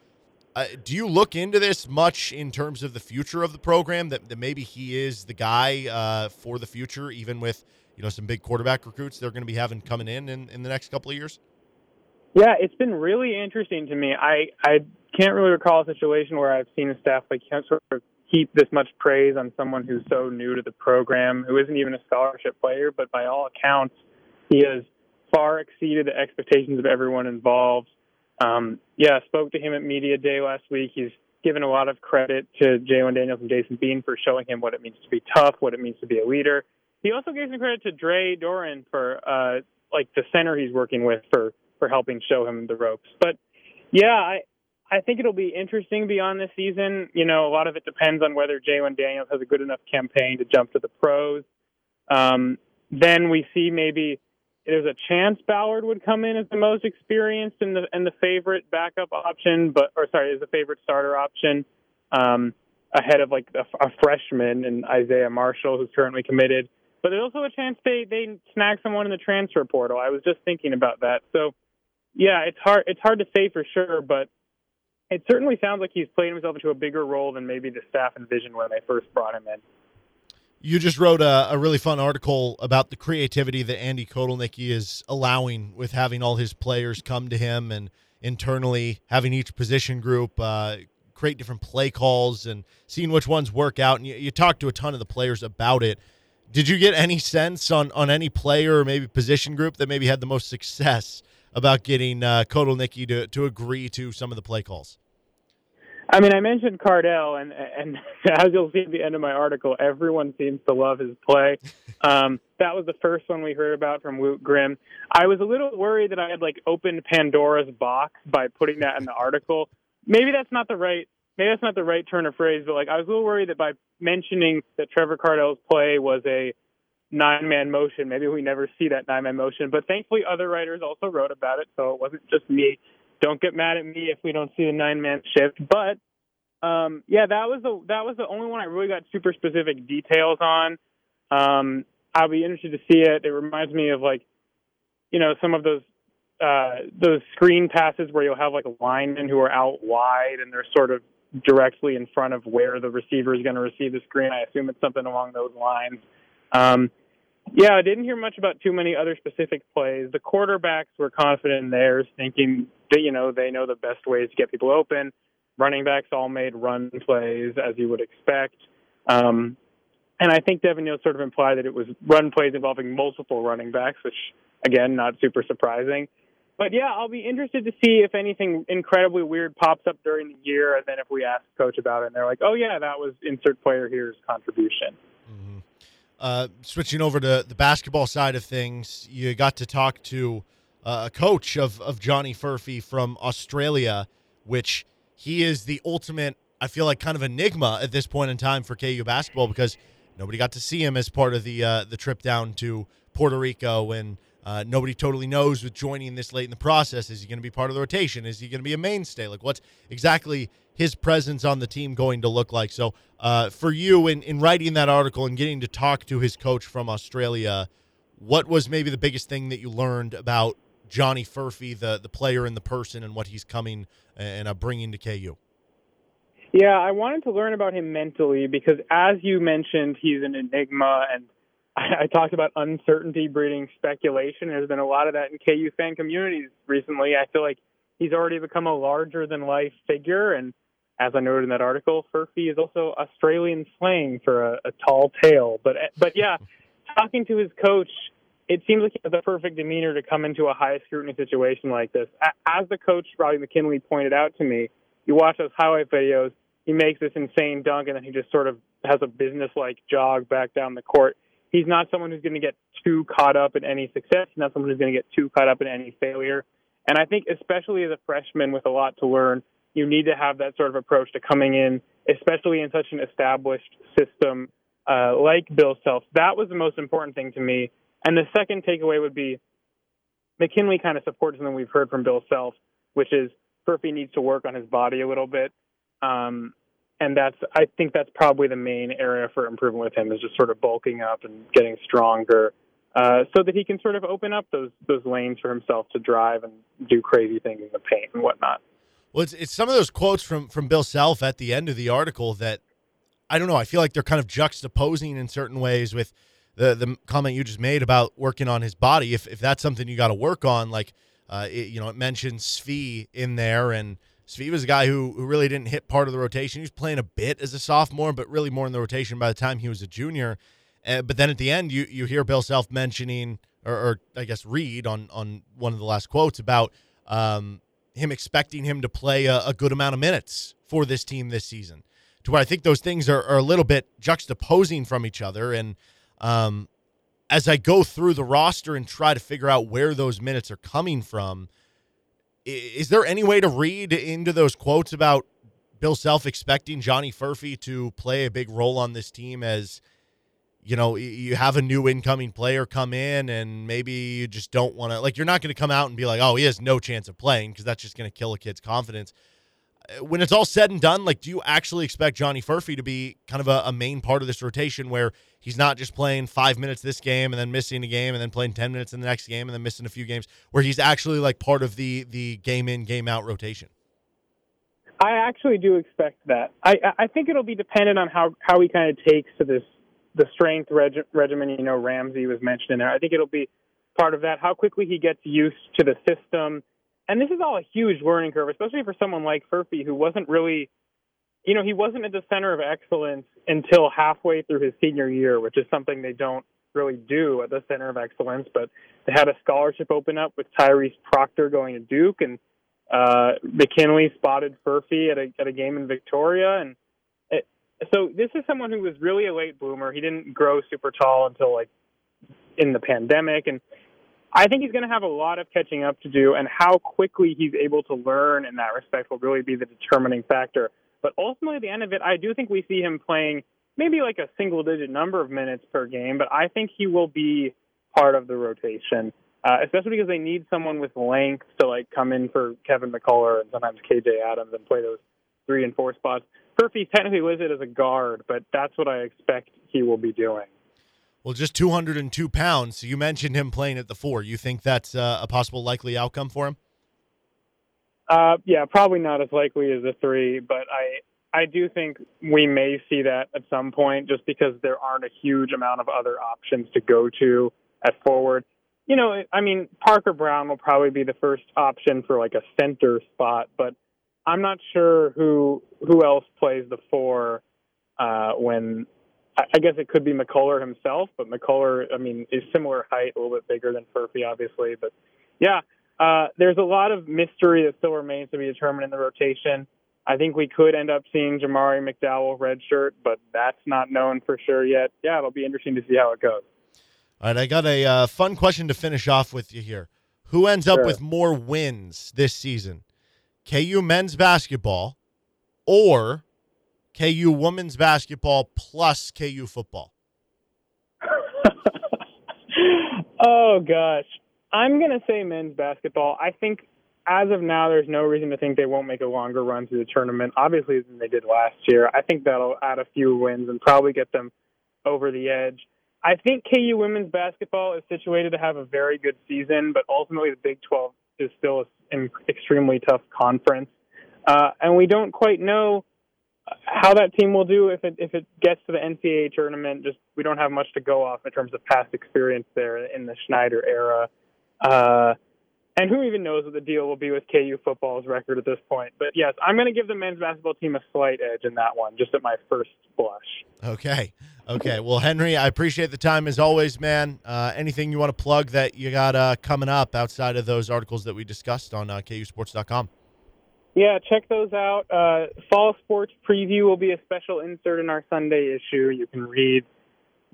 uh, do you look into this much in terms of the future of the program? That, that maybe he is the guy uh, for the future, even with you know some big quarterback recruits they're going to be having coming in, in in the next couple of years. Yeah, it's been really interesting to me. I I can't really recall a situation where I've seen a staff like sort of heap this much praise on someone who's so new to the program, who isn't even a scholarship player, but by all accounts, he has far exceeded the expectations of everyone involved. Um, yeah, spoke to him at media day last week. He's given a lot of credit to Jalon Daniels and Jason Bean for showing him what it means to be tough, what it means to be a leader. He also gave some credit to Dre Doiron for uh, like the center he's working with for for helping show him the ropes. But yeah, I I think it'll be interesting beyond this season. You know, a lot of it depends on whether Jalon Daniels has a good enough campaign to jump to the pros. Um, then we see maybe there's a chance Ballard would come in as the most experienced and the and the favorite backup option, but or sorry, as the favorite starter option, um, ahead of like a, a freshman and Isaiah Marshall, who's currently committed. But there's also a chance they they snag someone in the transfer portal. I was just thinking about that. So yeah, it's hard it's hard to say for sure, but it certainly sounds like he's playing himself into a bigger role than maybe the staff envisioned when they first brought him in. You just wrote a, a, really fun article about the creativity that Andy Kotelnicki is allowing with having all his players come to him and internally having each position group uh, create different play calls and seeing which ones work out. And you, you talked to a ton of the players about it. Did you get any sense on, on any player or maybe position group that maybe had the most success about getting uh, Kotelnicki to, to agree to some of the play calls? I mean, I mentioned Kardell, and and as you'll see at the end of my article, everyone seems to love his play. Um, that was the first one we heard about from Luke Grimm. I was a little worried that I had like opened Pandora's box by putting that in the article. Maybe that's not the right maybe that's not the right turn of phrase, but like I was a little worried that by mentioning that Trevor Kardell's play was a nine man motion, maybe we never see that nine man motion. But thankfully, other writers also wrote about it, so it wasn't just me don't get mad at me if we don't see the nine man shift. But um, yeah, that was the that was the only one I really got super specific details on. Um, I'll be interested to see it. It reminds me of like, you know, some of those uh, those screen passes where you'll have like linemen who are out wide and they're sort of directly in front of where the receiver is going to receive the screen. I assume it's something along those lines. Um, yeah, I didn't hear much about too many other specific plays. The quarterbacks were confident in theirs, thinking that you know they know the best ways to get people open. Running backs all made run plays as you would expect. Um, and I think Devin Neal sort of implied that it was run plays involving multiple running backs, which again, not super surprising. But yeah, I'll be interested to see if anything incredibly weird pops up during the year, and then if we ask coach about it, and they're like, "Oh yeah, that was insert player here's contribution." Uh, switching over to the basketball side of things, you got to talk to uh, a coach of, of Johnny Furphy from Australia, which he is the ultimate, I feel like, kind of enigma at this point in time for KU basketball because nobody got to see him as part of the uh, the trip down to Puerto Rico, and uh, nobody totally knows with joining this late in the process. Is he going to be part of the rotation? Is he going to be a mainstay? Like, what's exactly his presence on the team going to look like? So, uh, for you in in writing that article and getting to talk to his coach from Australia, what was maybe the biggest thing that you learned about Johnny Furphy, the the player and the person, and what he's coming and uh, bringing to KU? Yeah, I wanted to learn about him mentally because, as you mentioned, he's an enigma, and I, I talked about uncertainty breeding speculation. There's been a lot of that in KU fan communities recently. I feel like he's already become a larger than life figure, and as I noted in that article, Furphy is also Australian slang for a, a tall tale. But but yeah, talking to his coach it seems like he has the perfect demeanor to come into a high scrutiny situation like this. As the coach, Robbie McKinley, pointed out to me, you watch those highlight videos, he makes this insane dunk and then he just sort of has a business like jog back down the court. He's not someone who's going to get too caught up in any success. He's not someone who's going to get too caught up in any failure. And I think, especially as a freshman with a lot to learn, you need to have that sort of approach to coming in, especially in such an established system uh, like Bill Self. That was the most important thing to me and the second takeaway would be McKinley kind of supports something we've heard from Bill Self, which is Furphy needs to work on his body a little bit. Um, and that's I think that's probably the main area for improvement with him is just sort of bulking up and getting stronger, uh, so that he can sort of open up those those lanes for himself to drive and do crazy things in the paint and whatnot. Well, it's, it's some of those quotes from from Bill Self at the end of the article that I don't know. I feel like they're kind of juxtaposing in certain ways with the the comment you just made about working on his body. If if that's something you got to work on, like uh, it, you know, it mentions Svi in there, and Svi was a guy who who really didn't hit part of the rotation. He was playing a bit as a sophomore, but really more in the rotation by the time he was a junior. Uh, but then at the end, you you hear Bill Self mentioning, or, or I guess read on on one of the last quotes about um, him expecting him to play a, a good amount of minutes for this team this season. To where I think those things are, are a little bit juxtaposing from each other, and um, as I go through the roster and try to figure out where those minutes are coming from, is there any way to read into those quotes about Bill Self expecting Johnny Furphy to play a big role on this team as you know, you have a new incoming player come in and maybe you just don't want to like you're not going to come out and be like, "Oh, he has no chance of playing" because that's just going to kill a kid's confidence. Uh, When it's all said and done, like do you actually expect Johnny Furphy to be kind of a, a main part of this rotation where he's not just playing 5 minutes this game and then missing a game and then playing 10 minutes in the next game and then missing a few games where he's actually like part of the the game in game out rotation? I actually do expect that. I I think it'll be dependent on how how he kind of takes to this the strength reg- regimen. You know, Ramsey was mentioned in there. I think it'll be part of that. How quickly he gets used to the system, and this is all a huge learning curve, especially for someone like Furphy, who wasn't really, you know, he wasn't at the center of excellence until halfway through his senior year, which is something they don't really do at the center of excellence. But they had a scholarship open up with Tyrese Proctor going to Duke, and uh, McKinley spotted Furphy at a at a game in Victoria, and so this is someone who was really a late bloomer. He didn't grow super tall until like in the pandemic, and I think he's going to have a lot of catching up to do. And how quickly he's able to learn in that respect will really be the determining factor. But ultimately, at the end of it, I do think we see him playing maybe like a single digit number of minutes per game, but I think he will be part of the rotation uh, especially because they need someone with length to like come in for Kevin McCullar and sometimes KJ Adams and play those three and four spots. Furphy's technically listed as a guard, but that's what I expect he will be doing. Well, just 202 pounds. So you mentioned him playing at the four. You think that's uh, a possible likely outcome for him? Uh, yeah, probably not as likely as the three, but I I do think we may see that at some point, just because there aren't a huge amount of other options to go to at forward. You know, I mean, Parker Braun will probably be the first option for like a center spot, but I'm not sure who who else plays the four uh, when. I I guess it could be McCullar himself, but McCullar, I mean, is similar height, a little bit bigger than Furphy, obviously. But yeah, uh, there's a lot of mystery that still remains to be determined in the rotation. I think we could end up seeing Jamari McDowell redshirt, but that's not known for sure yet. Yeah, it'll be interesting to see how it goes. All right, I got a uh, fun question to finish off with you here. Who ends up with more wins this season? KU men's basketball or KU women's basketball plus KU football? oh gosh, I'm gonna say men's basketball. I think as of now, there's no reason to think they won't make a longer run through the tournament. Obviously, than they did last year. I think that'll add a few wins and probably get them over the edge. I think KU women's basketball is situated to have a very good season, but ultimately the Big 12 is still an extremely tough conference, uh, and we don't quite know how that team will do if it if it gets to the NCAA tournament. Just we don't have much to go off in terms of past experience there in the Schneider era. Uh, and who even knows what the deal will be with KU football's record at this point? But yes, I'm going to give the men's basketball team a slight edge in that one, just at my first blush. Okay. Okay. Well, Henry, I appreciate the time as always, man. Uh, anything you want to plug that you got uh, coming up outside of those articles that we discussed on uh, KUSports.com? Yeah, check those out. Uh, Fall Sports Preview will be a special insert in our Sunday issue. You can read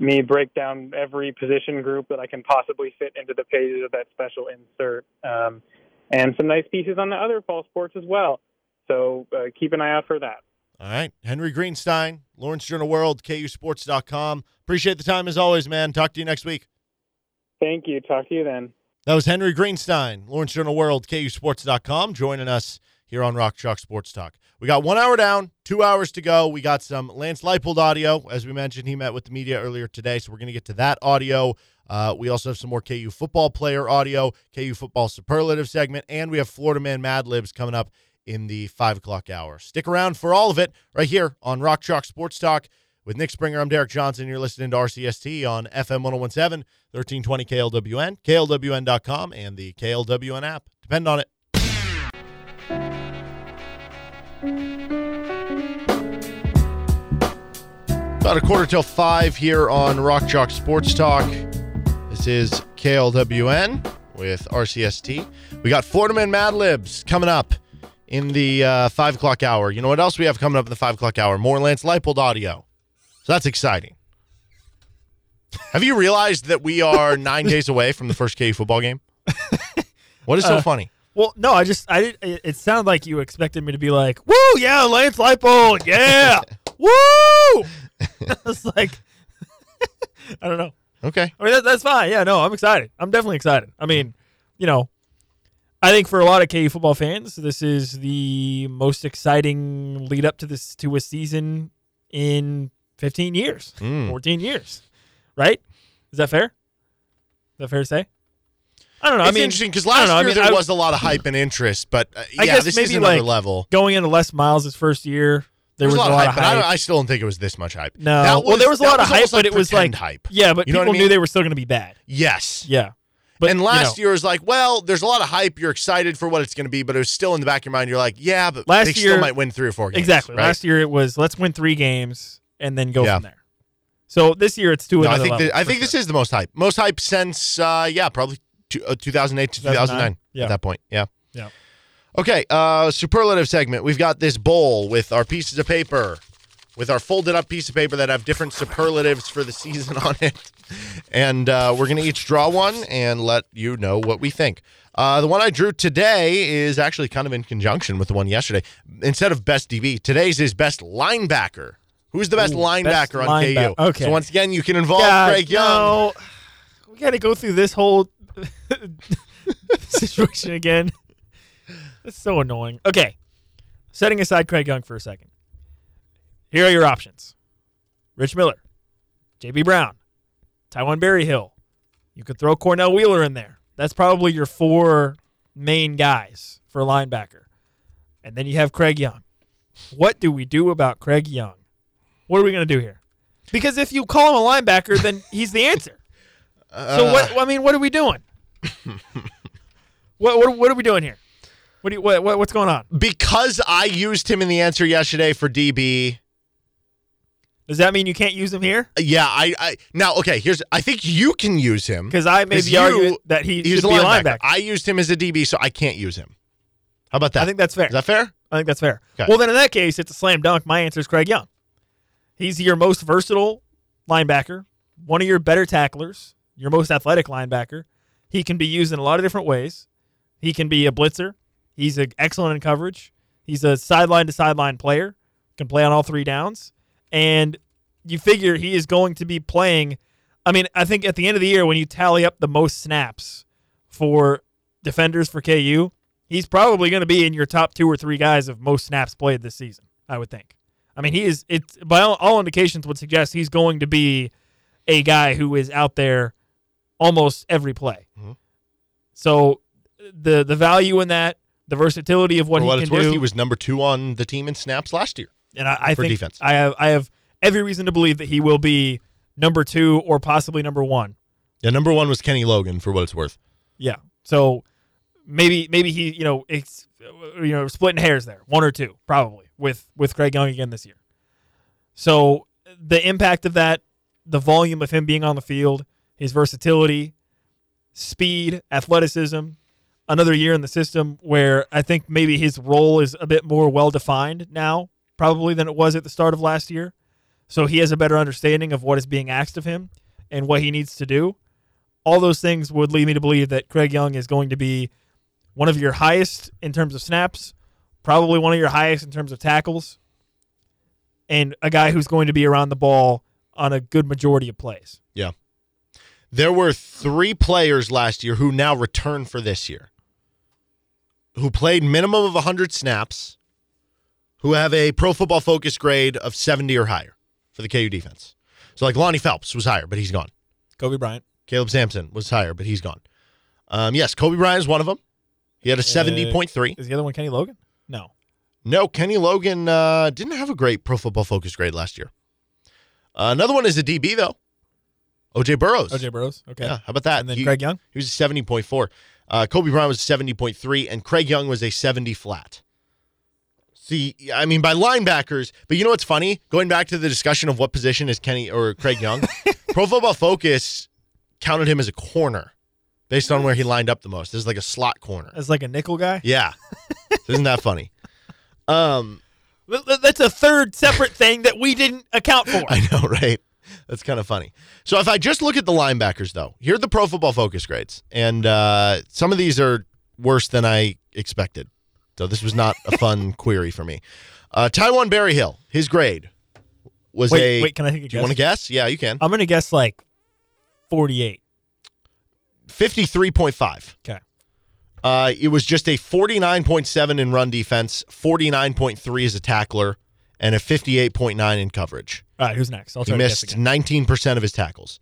me break down every position group that I can possibly fit into the pages of that special insert, um, and some nice pieces on the other fall sports as well. So uh, keep an eye out for that. All right. Henry Greenstein, Lawrence Journal World, KUSports.com. Appreciate the time as always, man. Talk to you next week. Thank you. Talk to you then. That was Henry Greenstein, Lawrence Journal World, KUSports.com, joining us here on Rock Chalk Sports Talk. We got one hour down, two hours to go. We got some Lance Leipold audio. As we mentioned, he met with the media earlier today, so we're going to get to that audio. Uh, we also have some more KU football player audio, KU football superlative segment, and we have Florida Man Mad Libs coming up in the 5 o'clock hour. Stick around for all of it right here on Rock Chalk Sports Talk. With Nick Springer, I'm Derek Johnson. You're listening to RCST on FM 1017, 1320 KLWN, KLWN.com, and the KLWN app. Depend on it. About a quarter till five here on Rock Chalk Sports Talk. This is KLWN with RCST. We got Florida Man Mad Libs coming up in the uh, five o'clock hour. You know what else we have coming up in the five o'clock hour? More Lance Leipold audio. So that's exciting. Have you realized that we are nine days away from the first KU football game? What is so Uh, funny? Well, no, I just I did. It, it sounded like you expected me to be like, "Woo, yeah, Lance Leipold, yeah, woo." I was like, I don't know. Okay. I mean, that, that's fine. Yeah, no, I'm excited. I'm definitely excited. I mean, you know, I think for a lot of KU football fans, this is the most exciting lead up to this to a season in 15 years, Mm. 14 years, right? Is that fair? Is that fair to say? I don't know. it's I mean, interesting because last know. I year mean, there I- was a lot of hype and interest, but uh, I yeah, guess this maybe is another like level. going into Les Miles' his first year, there There was, a lot, of hype, but I, hype. I still don't think it was this much hype. no, That well, there was a lot of hype, almost but it was like hype. yeah, but You people I knew they were still going to be bad. Yes. Yeah, but and you last know, year was like, well, there's a lot of hype. You're excited for what it's going to be, but it was still in the back of your mind. You're like, yeah, but Last they year- still might win three or four games. exactly. Right? Last year it was let's win three games and then go Yeah. from there. So this year it's two No, I think level, I think sure. this is the most hype. Most hype since uh, yeah, probably two, uh, 2008 to 2009. 2009? Yeah. At that point, yeah. Yeah. Okay, uh, superlative segment. We've got this bowl with our pieces of paper, with our folded up piece of paper that have different superlatives for the season on it, and uh, we're gonna each draw one and let you know what we think. Uh, the one I drew today is actually kind of in conjunction with the one yesterday. Instead of best DB, today's is best linebacker. Who's the best Ooh, linebacker best on lineback- KU? okay. So once again, you can involve God, Craig Young. no. we got to go through this whole situation again. That's so annoying. Okay, setting aside Craig Young for a second. Here are your options: Rich Miller, J.B. Brown, Taiwan Berryhill. You could throw Cornell Wheeler in there. That's probably your four main guys for linebacker, and then you have Craig Young. What do we do about Craig Young? What are we going to do here? Because if you call him a linebacker, then he's the answer. So what? Uh. I mean, what are we doing? what, what what are we doing here? What do you, what, what what's going on? because I used him in the answer yesterday for DB. Does that mean you can't use him here? Uh, yeah, I, I now okay. Here's I think you can use him Because I made 'Cause the you- argument that he He's should a be a linebacker. linebacker. I used him as a DB, so I can't use him. How about that? I think that's fair. Is that fair? I think that's fair. Okay. Well, then in that case, it's a slam dunk. My answer is Craig Young. He's your most versatile linebacker, one of your better tacklers, your most athletic linebacker. He can be used in a lot of different ways. He can be a blitzer. He's excellent in coverage. He's a sideline to sideline player. Can play on all three downs. And you figure he is going to be playing. I mean, I think at the end of the year, when you tally up the most snaps for defenders for KU, he's probably going to be in your top two or three guys of most snaps played this season. I would think. I mean, he is. It's by all, all indications would suggest he's going to be a guy who is out there almost every play. Mhm. So the the value in that, the versatility of what For he what can it's worth, do, he was number two on the team in snaps last year. and I, I for think defense. I have I have every reason to believe that he will be number two or possibly number one. Yeah, number one was Kenny Logan for what it's worth. Yeah. So maybe maybe he you know it's you know splitting hairs there one or two probably with with Craig Young again this year. So the impact of that, the volume of him being on the field, his versatility, speed, athleticism, another year in the system where I think maybe his role is a bit more well defined now probably than it was at the start of last year. So he has a better understanding of what is being asked of him and what he needs to do all those things would lead me to believe that Craig Young is going to be one of your highest in terms of snaps, probably one of your highest in terms of tackles, and a guy who's going to be around the ball on a good majority of plays. There were three players last year who now return for this year, who played minimum of 100 snaps, who have a pro football focus grade of 70 or higher for the KU defense. So, like Lonnie Phelps was higher, but he's gone. Cobee Bryant. Caleb Sampson was higher, but he's gone. Um, yes, Cobee Bryant is one of them. He had a 70.3. Is the other one Kenny Logan? No. No, Kenny Logan uh, didn't have a great pro football focus grade last year. Uh, another one is a DB, though. OJ Burroughs. OJ Burroughs. Okay. Yeah, how about that? And then He- Craig Young. He was a 70.4. Uh, Cobee Bryant was 70.3, and Craig Young was a 70 flat. See, I mean, by linebackers, but you know what's funny? Going back to the discussion of what position is Kenny or Craig Young, Pro Football Focus counted him as a corner based on where he lined up the most. This is like a slot corner. As like a nickel guy. Yeah. Isn't that funny? Um, Th- th- That's a third separate thing that we didn't account for. I know, right? That's kind of funny. So if I just look at the linebackers, though, here are the Pro Football Focus grades, and uh, some of these are worse than I expected. So this was not a fun query for me. Uh, Taiwan Berryhill, his grade was Wait, a. wait, can I take a do you want to guess? Yeah, you can. I'm gonna guess like 48. 53.5. Okay. Uh, it was just a 49.7 in run defense, 49.3 as a tackler, and a 58.9 in coverage. All right, who's next? I'll He try guess missed 19% of his tackles.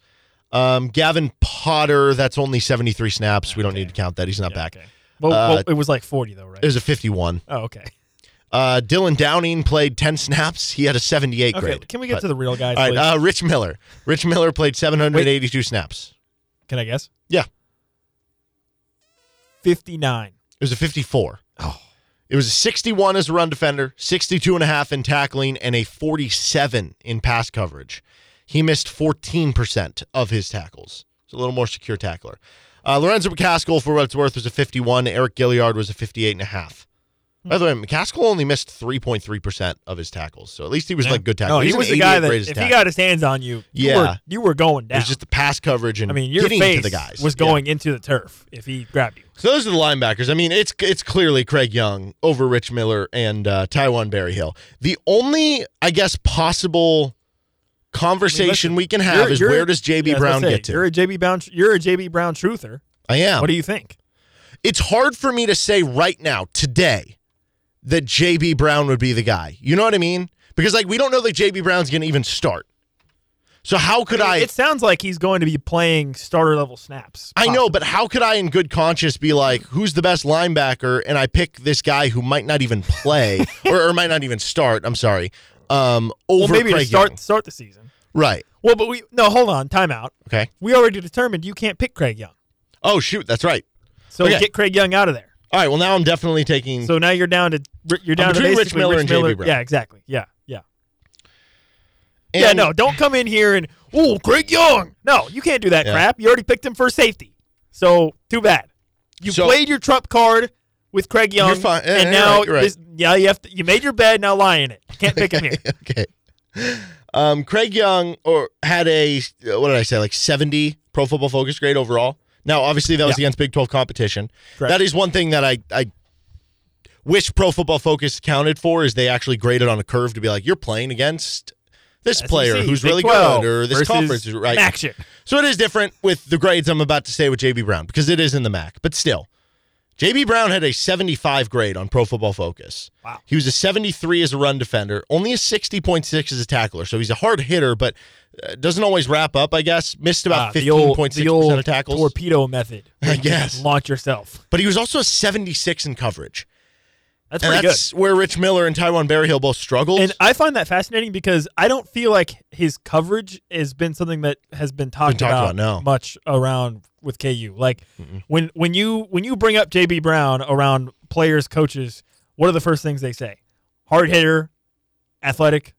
Um, Gavin Potter, that's only 73 snaps. We don't need to count that. He's not Yeah, back. okay. Well, Uh, well, it was like 40 though, right? It was a 51. oh, okay. Uh, Dylan Downing played 10 snaps. He had a 78 Okay, grade. can we get But- to the real guys, All right, uh, Rich Miller. Rich Miller played 782 snaps. can I guess? Yeah, 59. it was a 54. It was a 61 as a run defender, 62 and a half in tackling, and a 47 in pass coverage. He missed 14% of his tackles. It's a little more secure tackler. Uh, Lorenzo McCaskill, for what it's worth, was a 51. Eriq Gilliard was a 58 and a half. By the way, McCaskill only missed 3.3% of his tackles. So at least he was like good tackle. No, he an was the guy that if tackle. he got his hands on you, you Yeah. were, you were going down. It was just the pass coverage and I mean, your getting face to the guys. was Yeah. going into the turf if he grabbed you. So those are the linebackers. I mean, it's it's clearly Craig Young over Rich Miller and uh, Taiwan Berryhill. The only, I guess, possible conversation listen, we can have You're- is you're- where does JB yeah, Brown say, get to? You're a JB Brown. You're a JB Brown truther. I am. What do you think? it's hard for me to say right now, today, that JB Brown would be the guy. You know what I mean? Because like we don't know that JB Brown's going to even start. So how could I? It sounds like he's going to be playing starter level snaps. I know, but how could I, in good conscience, be like, who's the best linebacker? And I pick this guy who might not even play or, or might not even start. I'm sorry. Um, well, over maybe to start Young. start the season. Right. Well, but we no hold on, timeout. Okay. We already determined you can't pick Craig Young, Oh shoot, that's right. so Okay. get Craig Young out of there. All right. Well, now I'm definitely taking. So now you're down to you're down to Rich Miller Rich and J.B. Miller. Brown. Yeah, exactly. Yeah, yeah. and- yeah, no, don't come in here and oh, Craig Young. No, you can't do that Yeah. crap. You already picked him for safety. So too bad. You So- played your trump card with Craig Young, You're fine. Yeah, and you're now right, right. this- yeah, you have to, you made your bed. Now lie in it. You can't pick him here. okay. Um, Craig Young or had a what did I say like 70 Pro Football Focus grade overall. Now, obviously, that was Yeah. against Big 12 competition. Correct. That is one thing that I I wish Pro Football Focus counted for is they actually graded on a curve to be like you're playing against this player who's Big really 12 good or this conference is right. Action. So it is different with the grades I'm about to say with JB Brown because it is in the MAC, but still. JB Brown had a 75 grade on Pro Football Focus. Wow. He was a 73 as a run defender, only a 60.6 as a tackler. So he's a hard hitter, but uh, doesn't always wrap up, I guess. Missed about Ah, the 15.6% the old of tackles. torpedo method. I guess. launch yourself. But he was also a 76 in coverage. That's And pretty that's where Rich Miller and Taiwan Berryhill both struggled. And I find that fascinating because I don't feel like his coverage has been something that has been talked, talked about, no. much around with KU. Like when when you when you bring up JB Brown around players, coaches, what are the first things they say? Hard hitter, athletic.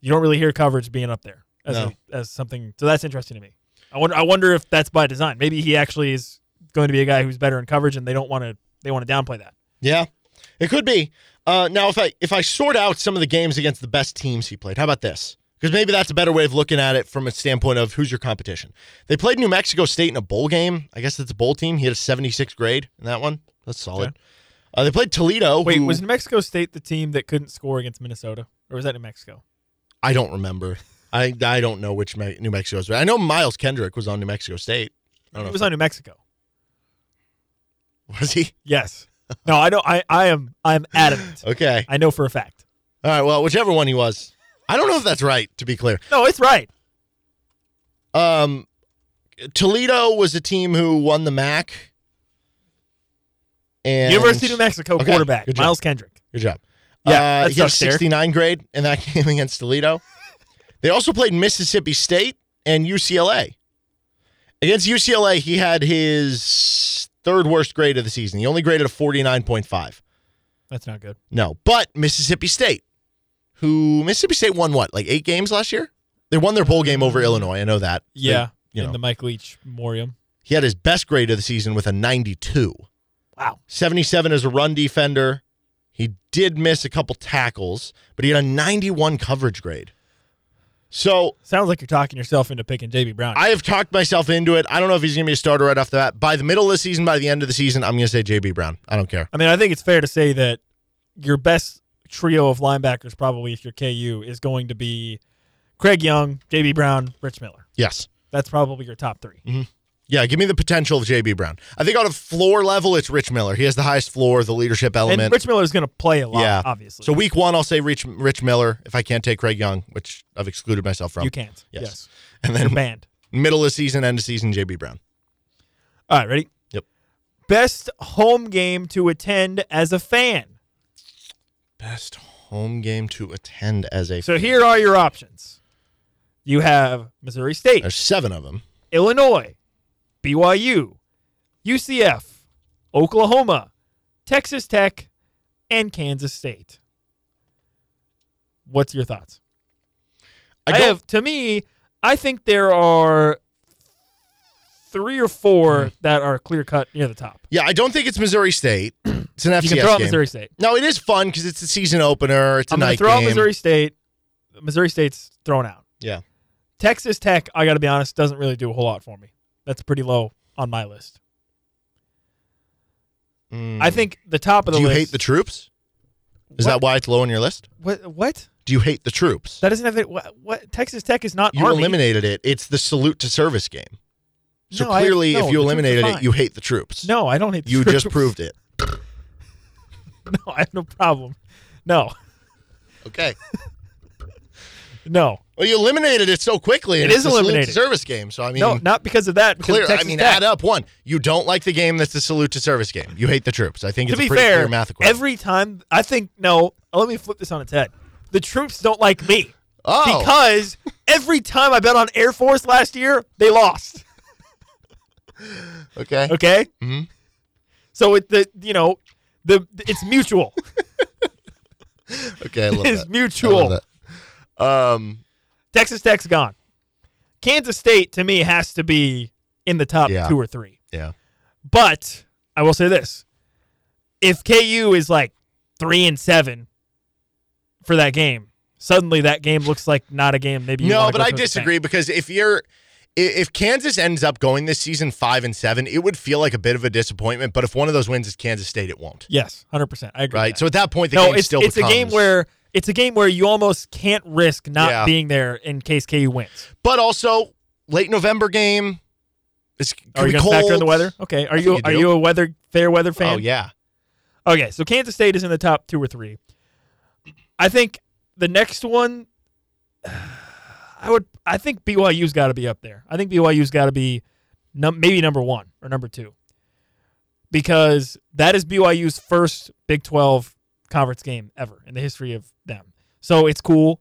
You don't really hear coverage being up there as No. a, as something. So that's interesting to me. I wonder I wonder if that's by design. Maybe he actually is going to be a guy who's better in coverage, and they don't want to they want to downplay that. Yeah, it could be. Uh, now, if I if I sort out some of the games against the best teams he played, how about this? Because maybe that's a better way of looking at it from a standpoint of who's your competition. They played New Mexico State in a bowl game. I guess it's a bowl team. He had a 76 grade in that one. That's solid. Uh, they played Toledo. Wait, who- was New Mexico State the team that couldn't score against Minnesota, or was that New Mexico? I don't remember. I I don't know which Me- New Mexico is. I know Miles Kendrick was on New Mexico State. I don't know. It was on New Mexico. was he? Yes. No, I don't. I, I am. I'm adamant. Okay. I know for a fact. All right. Well, whichever one he was. I don't know if that's right. To be clear. No, it's right. Um, Toledo was a team who won the MAC. And University of New Mexico Okay, quarterback. Miles Kendrick. Good job. Yeah, uh, he had a sucks, Derek. 69 grade in that game against Toledo. they also played Mississippi State and UCLA. Against UCLA, he had his third worst grade of the season. He only graded a 49.5. That's not good. No, but Mississippi State, who Mississippi State won what, like eight games last year? They won their bowl game over Illinois. I know that. They- Yeah, you in know, the Mike Leach Memoriam. he had his best grade of the season with a 92. Wow. 77 as a run defender. He did miss a couple tackles, but he had a 91 coverage grade. So Sounds like you're talking yourself into picking JB Brown. I have talked myself into it. I don't know if he's going to be a starter right off the bat. By the middle of the season, by the end of the season, I'm going to say JB Brown. I don't care. I mean, I think it's fair to say that your best trio of linebackers, probably if you're KU, is going to be Craig Young, JB Brown, Rich Miller. Yes. That's probably your top 3 mm-hmm. Yeah, give me the potential of JB Brown. I think on a floor level, it's Rich Miller. He has the highest floor, the leadership element. And Rich Miller is going to play a lot, yeah, obviously. So week one, I'll say Rich Rich Miller if I can't take Craig Young, which I've excluded myself from. you can't. Yes. Yes. And then banned. middle of season, end of season, JB Brown. All right, ready? Yep. Best home game to attend as a fan. Best home game to attend as a. So here are your options. You have Missouri State, There's seven of them. Illinois, BYU, UCF, Oklahoma, Texas Tech, and Kansas State. What's your thoughts? I, don't- have to me, I think there are three or four Hmm. that are clear cut near the top. Yeah, I don't think it's Missouri State. It's an FCS You can throw out game. Missouri State. No, it is fun because it's a season opener. It's a I'm night to throw out game. Missouri State. Missouri State's thrown out. Yeah. Texas Tech, I got to be honest, doesn't really do a whole lot for me. That's pretty low on my list. I think the top of Hmm. Do you list. hate the troops? Is that why it's low on your list? what? What? Do you hate the troops? That doesn't have it. What, what? Texas Tech is not you Army. eliminated it. It's the salute to service game. So No, I- clearly, no, if the you are eliminated it, fine. you hate the troops. No, I don't hate. The you just troops. proved it. No, I have no problem. No, Okay. no, Well, you eliminated it so quickly. it's is eliminated. service game. So I mean, no, not because of that. Because clear. I mean, Tech. add up one. You don't like the game that's the salute to service game. You hate the troops. I think To it's be a pretty fair, math equation. every time I think no. Let me flip this on its head. The troops don't like me oh, because every time I bet on Air Force last year, they lost. okay. Okay. Mhm. So it the you know the it's mutual. Okay, I love it's that. mutual. Love that. Um, Texas Tech's gone. Kansas State to me has to be in the top Yeah. two or three. yeah. But I will say this: if KU is like three and seven for that game, suddenly that game looks like not a game. Maybe No, but I to as a fan. disagree because if you're if Kansas ends up going this season five and seven, it would feel like a bit of a disappointment. But if one of those wins is Kansas State, it won't. Yes, hundred percent. I agree. Right. So at that point, the no, game it's still it's becomes, a game where it's a game where you almost can't risk not Yeah. being there in case KU wins. but also late November game. It's Are you going to factor in the weather? Okay. Are I you you are you a weather fair weather fan? Oh yeah. Okay, so Kansas State is in the top two or three. I think the next one, I would, I think BYU's got to be up there. I think BYU's got to be num- maybe number one or number two because that is BYU's first Big Twelve conference game ever in the history of them. So it's cool.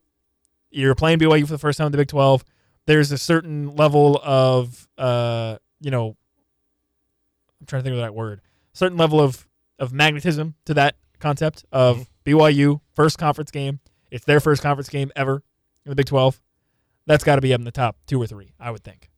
You're playing BYU for the first time in the Big Twelve. There's a certain level of, uh, you know, I'm trying to think of the right word. Certain level of of magnetism to that concept of BYU first conference game. It's their first conference game ever in the Big 12. That's got to be up in the top two or three, I would think.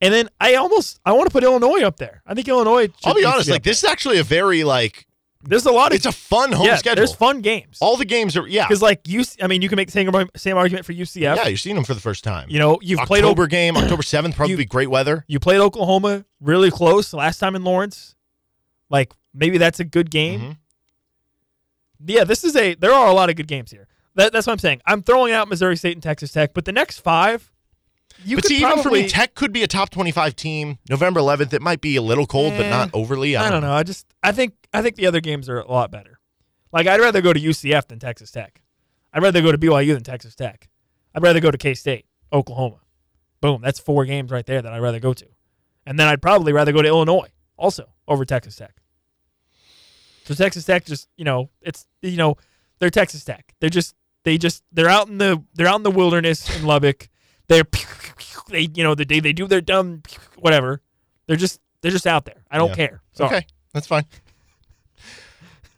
And then I almost I want to put Illinois up there. I think Illinois. Should, I'll be honest. Like this is actually a very like. There's a lot of it's a fun home yeah, schedule. There's fun games. All the games are yeah. because like you, I mean, you can make the same same argument for UCF. Yeah, you've seen them for the first time. You know, you've played October game, October seventh, probably You- be great weather. You played Oklahoma really close last time in Lawrence. Like maybe that's a good game. Mhm. Yeah, this is a. There are a lot of good games here. That, that's what I'm saying. I'm throwing out Missouri State and Texas Tech, but the next five, you but could see, even for me, Tech could be a top twenty-five team. November eleventh, it might be a little cold, but Eh, not overly. I, I don't know. I just I think I think the other games are a lot better. Like I'd rather go to UCF than Texas Tech. I'd rather go to BYU than Texas Tech. I'd rather go to K State, Oklahoma. Boom, that's four games right there that I'd rather go to. And then I'd probably rather go to Illinois also over Texas Tech. So Texas Tech just, you know, it's you know, they're Texas Tech. They're just they just they're out in the they're out in the wilderness in Lubbock. They're they you know the day they do their dumb whatever. They're just they're just out there. I don't Yeah. care. Sorry. Okay, that's fine.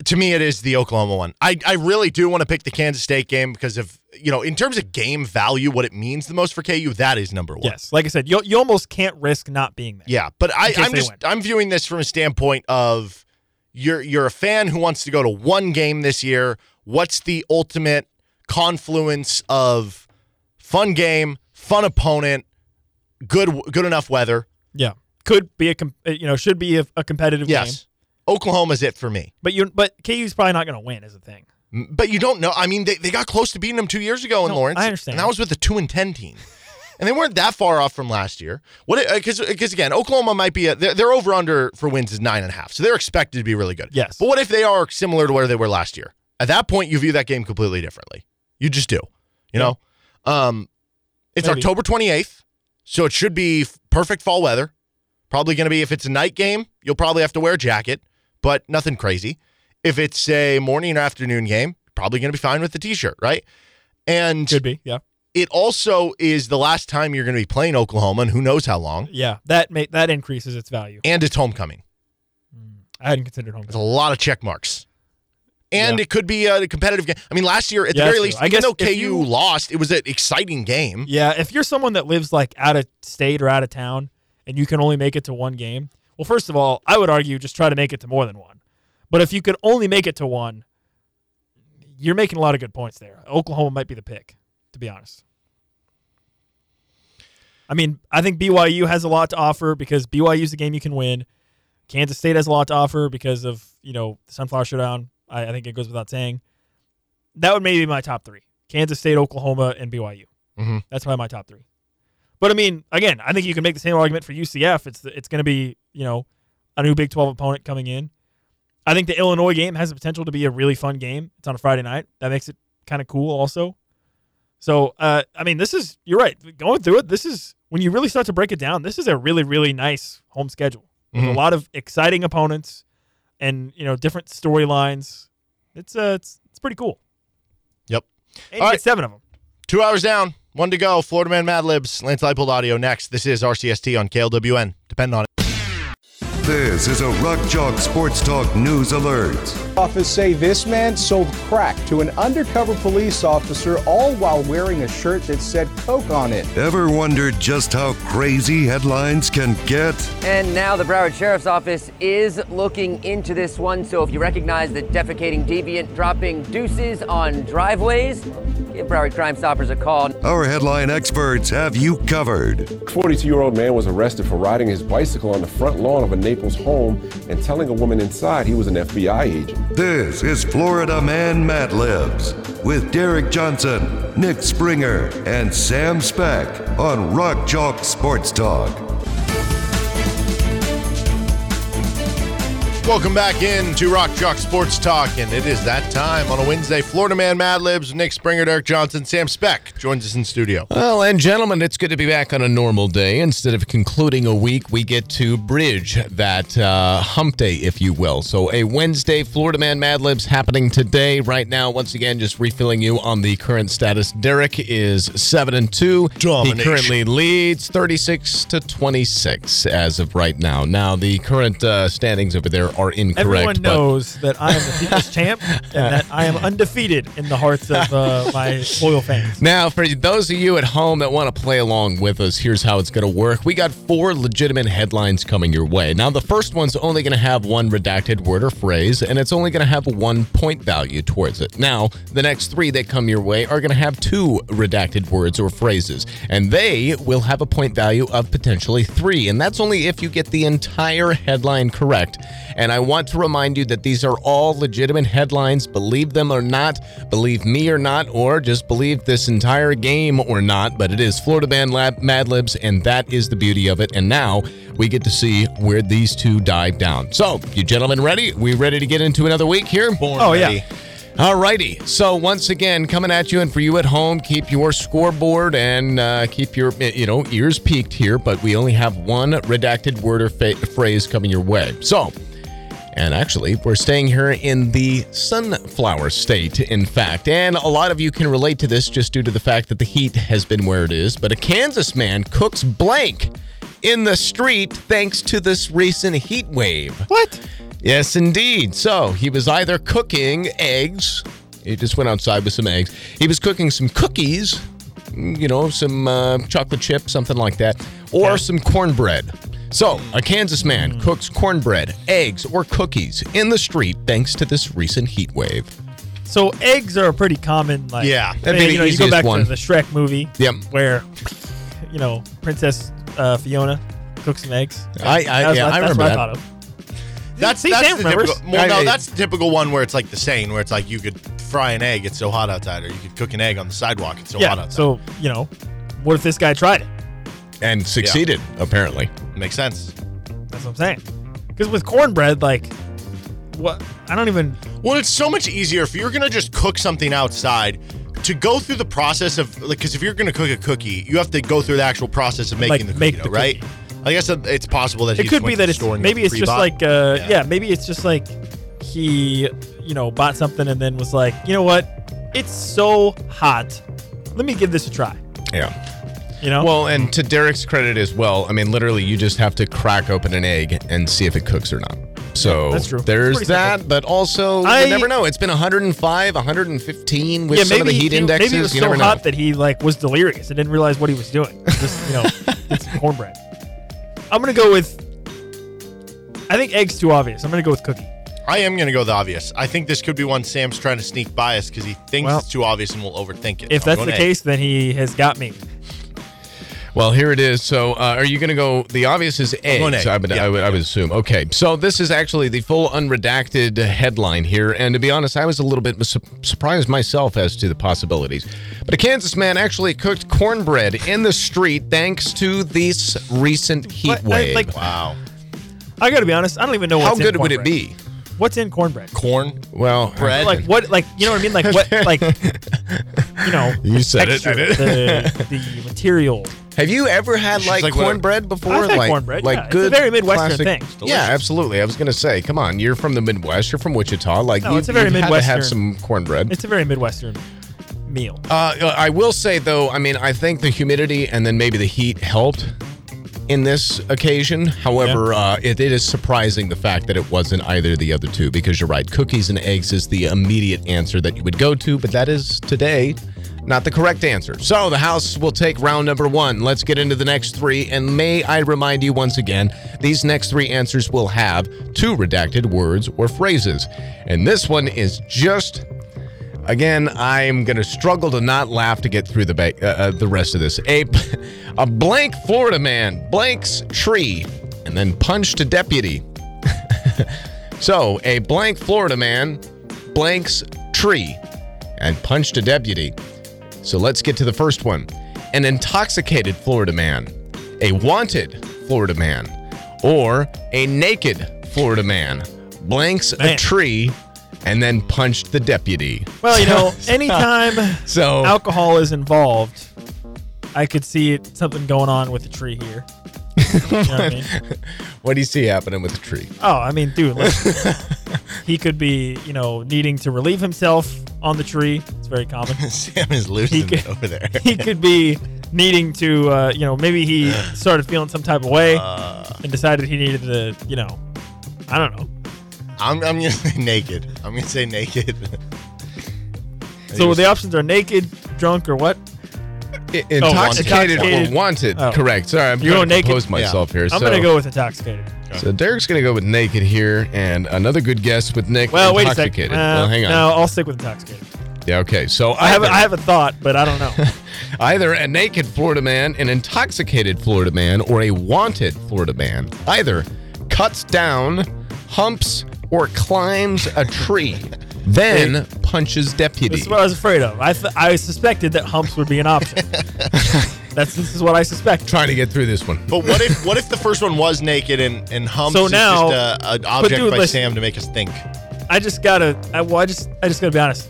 to me, it is the Oklahoma one. I, I really do want to pick the Kansas State game because of you know in terms of game value, what it means the most for KU. That is number one. Yes, like I said, you you almost can't risk not being there. Yeah, but I, I'm just win. I'm viewing this from a standpoint of you're you're a fan who wants to go to one game this year. What's the ultimate confluence of fun game, fun opponent, good good enough weather? yeah. Could be a com- uh, you know should be a, a competitive game, Yes, Oklahoma's it for me. but you but KU's probably not going to win is the thing. But you don't know. I mean, they, they got close to beating them two years ago in No, Lawrence. I understand. and that was with a two and ten team. and they weren't that far off from last year. What? Because because again, Oklahoma might be a, they're, they're over under for wins is nine and a half, so they're expected to be really good. Yes. But what if they are similar to where they were last year? At that point, you view that game completely differently. You just do. You know, um, it's Maybe. October twenty eighth, so it should be perfect fall weather. Probably going to be if it's a night game, you'll probably have to wear a jacket, but nothing crazy. If it's a morning or afternoon game, probably going to be fine with the t-shirt, right? And Could be. Yeah. it also is the last time you're going to be playing Oklahoma, and who knows how long. Yeah. That may, that increases its value. And it's homecoming. I hadn't considered homecoming. There's a lot of check marks. And Yeah. it could be a competitive game. I mean, last year, at Yeah, the very least. I even guess though KU you- lost, it was an exciting game. Yeah, if you're someone that lives like out of state or out of town and you can only make it to one game, well, first of all, I would argue just try to make it to more than one. But if you could only make it to one, you're making a lot of good points there. Oklahoma might be the pick, to be honest. I mean, I think BYU has a lot to offer because BYU is the game you can win. Kansas State has a lot to offer because of you know the Sunflower Showdown. I, I think it goes without saying. That would maybe be my top three: Kansas State, Oklahoma, and BYU. Mhm. That's probably my top three. But I mean, again, I think you can make the same argument for UCF. It's the, it's going to be you know a new Big Twelve opponent coming in. I think the Illinois game has the potential to be a really fun game. It's on a Friday night. That makes it kind of cool, also. So, uh, I mean, this is you're right. Going through it, this is when you really start to break it down. This is a really, really nice home schedule with a lot of exciting opponents and you know different storylines. It's uh, it's it's pretty cool. Yep. All right. seven of them. Two hours down, one to go. Florida Man Mad Libs, Lance Leipold audio next. This is RCST on KLWN. Depend on it. This is a Rock Chalk Sports Talk News Alert. Office say this man sold crack to an undercover police officer, all while wearing a shirt that said Coke on it. Ever wondered just how crazy headlines can get? And now the Broward Sheriff's Office is looking into this one. So if you recognize the defecating deviant dropping deuces on driveways, give Broward Crime Stoppers a call. Our headline experts have you covered. 42 year old man was arrested for riding his bicycle on the front lawn of a Naples home and telling a woman inside he was an FBI agent. This is Florida Man Mad Libs with Derek Johnson, Nick Springer, and Sam Speck on Rock Chalk Sports Talk. Welcome back in to Rock Chalk Sports Talk, and it is that time on a Wednesday. Florida Man Mad Libs, Nick Springer, Derek Johnson, Sam Speck joins us in studio. Well, and gentlemen, it's good to be back on a normal day. Instead of concluding a week, we get to bridge that uh, hump day, if you will. So, a Wednesday Florida Man Mad Libs happening today. Right now, once again, just refilling you on the current status. Derek is seven and two. He currently leads thirty-six to twenty-six as of right now. Now, the current uh, standings over there are incorrect. Everyone knows that I am the people's champ and that I am undefeated in the hearts of uh, my loyal fans. Now, for those of you at home that want to play along with us, here's how it's going to work. We got four legitimate headlines coming your way. Now, the first one's only going to have one redacted word or phrase, and it's only going to have one point value towards it. Now, the next three that come your way are going to have two redacted words or phrases, and they will have a point value of potentially three. And that's only if you get the entire headline correct. And I want to remind you that these are all legitimate headlines. Believe them or not, believe me or not, or just believe this entire game or not. But it is Florida Band Lab Mad Libs, and that is the beauty of it. And now we get to see where these two dive down. So, you gentlemen ready? We ready to get into another week here? Oh, yeah. Alrighty. So once again, coming at you, and for you at home, keep your scoreboard and uh, keep your you know ears peaked here. But we only have one redacted word or fa- phrase coming your way. So. And actually, we're staying here in the sunflower state, in fact. And a lot of you can relate to this just due to the fact that the heat has been where it is. But a Kansas man cooks blank in the street thanks to this recent heat wave. What? Yes, indeed. So he was either cooking eggs. He just went outside with some eggs. He was cooking some cookies, you know, some uh, chocolate chip, something like that, or some cornbread. So a Kansas man cooks cornbread, eggs, or cookies in the street thanks to this recent heat wave. So eggs are a pretty common like Yeah. That'd be you the know, you go easiest back one. to the Shrek movie Yep. where you know Princess uh, Fiona cooks some eggs. I, I, That's yeah, what- I that's remember what that. I thought of. That's, See, that's Sam the remembers. typical. Well, I- no, I- that's the typical one where it's like the saying, where it's like you could fry an egg, it's so hot outside, or you could cook an egg on the sidewalk, it's so hot yeah. outside. So you know, what if this guy tried it? And succeeded, apparently. Makes sense. That's what I'm saying. Because with cornbread, like, what? I don't even. Well, it's so much easier if you're gonna just cook something outside to go through the process of like because if you're gonna cook a cookie, you have to go through the actual process of making Like, the cookie, make dough, the right? I guess it's possible that It just could be that the it's maybe it's just pre-bought. like uh yeah. maybe it's just like he you know bought something and then was like you know what it's so hot let me give this a try Yeah. You know Well, and to Derek's credit as well, I mean, literally, you just have to crack open an egg and see if it cooks or not. So that's true. there's pretty that, simple. but also I- you never know. It's been 105, 115 with some of the heat he, indexes. maybe it was you so never know. hot that he like was delirious and didn't realize what he was doing. Just you know, it's cornbread. I'm gonna go with. I think eggs too obvious. I'm gonna go with cookie. I am gonna go the obvious. I think this could be one Sam's trying to sneak bias because he thinks Well, it's too obvious and will overthink it. If I'm that's going the case, then he has got me. Well, here it is. So, uh, are you going to go? The obvious is going eggs. egg. I would, Yeah, I, would, I would assume. Okay, so this is actually the full unredacted headline here, and to be honest, I was a little bit su- surprised myself as to the possibilities. But a Kansas man actually cooked cornbread in the street thanks to this recent heat But, I- wave. like- wow, I gotta be honest. I don't even know How what's in good would it be? What's in cornbread? corn Well, bread. Like what? Like you know what I mean? Like what? Like you know? You said it, texture, didn't The, the material. Have you ever had She's like, like, what- cornbread before? I've had like cornbread, like yeah. It's a good, very Midwestern classic- thing. Yeah, absolutely. I was gonna say, come on, you're from the Midwest. You're from Wichita. Like No, you, it's a very you've had to have Midwestern- some cornbread. It's a very Midwestern meal. Uh, I will say though, I mean, I think the humidity and then maybe the heat helped in this occasion. However, uh, it, it is surprising the fact that it wasn't either of the other two because you're right. Cookies and eggs is the immediate answer that you would go to, but that is today not the correct answer. So the House will take round number one. Let's get into the next three. And may I remind you once again, these next three answers will have two redacted words or phrases. And this one is just Again, I'm gonna struggle to not laugh to get through the ba- uh, uh, the rest of this. A a blank Florida man blanks tree and then punched a deputy. so a blank Florida man blanks tree and punched a deputy. So let's get to the first one. An intoxicated Florida man, a wanted Florida man, or a naked Florida man blanks a tree and then punched the deputy. Well, you know, anytime So alcohol is involved, I could see it, something going on with the tree here. What I mean? what do you see happening with the tree? Oh, I mean, dude, listen. he could be, you know, needing to relieve himself on the tree. It's very common. Sam is losing could- over there. he could be needing to, uh, you know, maybe he started feeling some type of way and decided he needed to, you know, I don't know. I'm, I'm gonna say naked. I'm gonna say naked. So the options are naked, drunk, or what? I- intoxicated, intoxicated. or wanted. Oh. Correct. Sorry, I'm You're trying going to naked? compose myself here. I'm so, gonna go with intoxicated. So Derek's gonna go with naked here, and another good guess with Nick. Well, wait a intoxicated. second. Uh, well, hang on. No, I'll stick with intoxicated. Yeah. Okay. So I have either- I have a thought, but I don't know. Either a naked Florida man, an intoxicated Florida man, or a wanted Florida man. Either cuts down, humps, or climbs a tree, then punches deputy. This is what I was afraid of. I th- I suspected that humps would be an option. That's this is what I suspect. Trying to get through this one. But what if what if the first one was naked and and humps So is now- just a, an object dude, by listen. Sam to make us think? I just gotta. I, well, I just I just gotta be honest.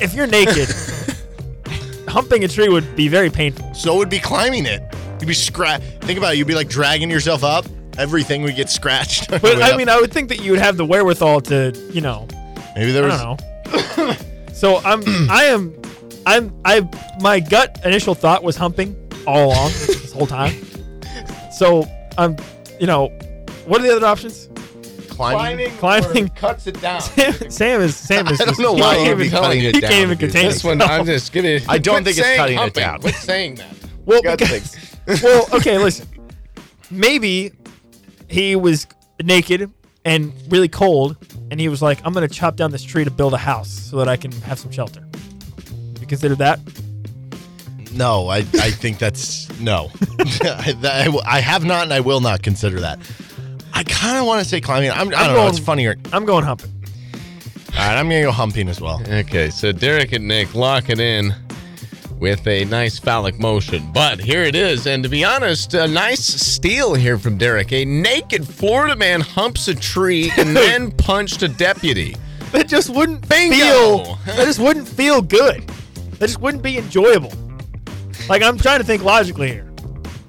If you're naked, humping a tree would be very painful. So would be climbing it. You'd be scratch. Think about it. You'd be like dragging yourself up. Everything would get scratched. But I up. mean, I would think that you would have the wherewithal to, you know, maybe there I was. don't know. so I'm, I am, I'm, I. My gut initial thought was humping all along this whole time. So I'm, you know, what are the other options? Climbing. Climbing. cuts it down. Sam, Sam is Sam is. I don't know he why can't you'd be even- cutting it He down, can't even contain This one. I'm just giving. I don't think it's saying cutting it down. Quit saying that. Well, because, well, okay, listen. Maybe he was naked and really cold, and he was like, "I'm gonna chop down this tree to build a house so that I can have some shelter." You consider that? No, I, I think that's no. I, that- I I have not and I will not consider that. I kind of want to say climbing. I'm, I don't know. going- It's funnier. I'm going humping. All right, I'm gonna go humping as well. Okay, so Derek and Nick lock it in with a nice phallic motion. But here it is. And to be honest, a nice steal here from Derek. A naked Florida man humps a tree and then punched a deputy. That just wouldn't Bingo. feel. That just wouldn't feel good. That just wouldn't be enjoyable. Like I'm trying to think logically here.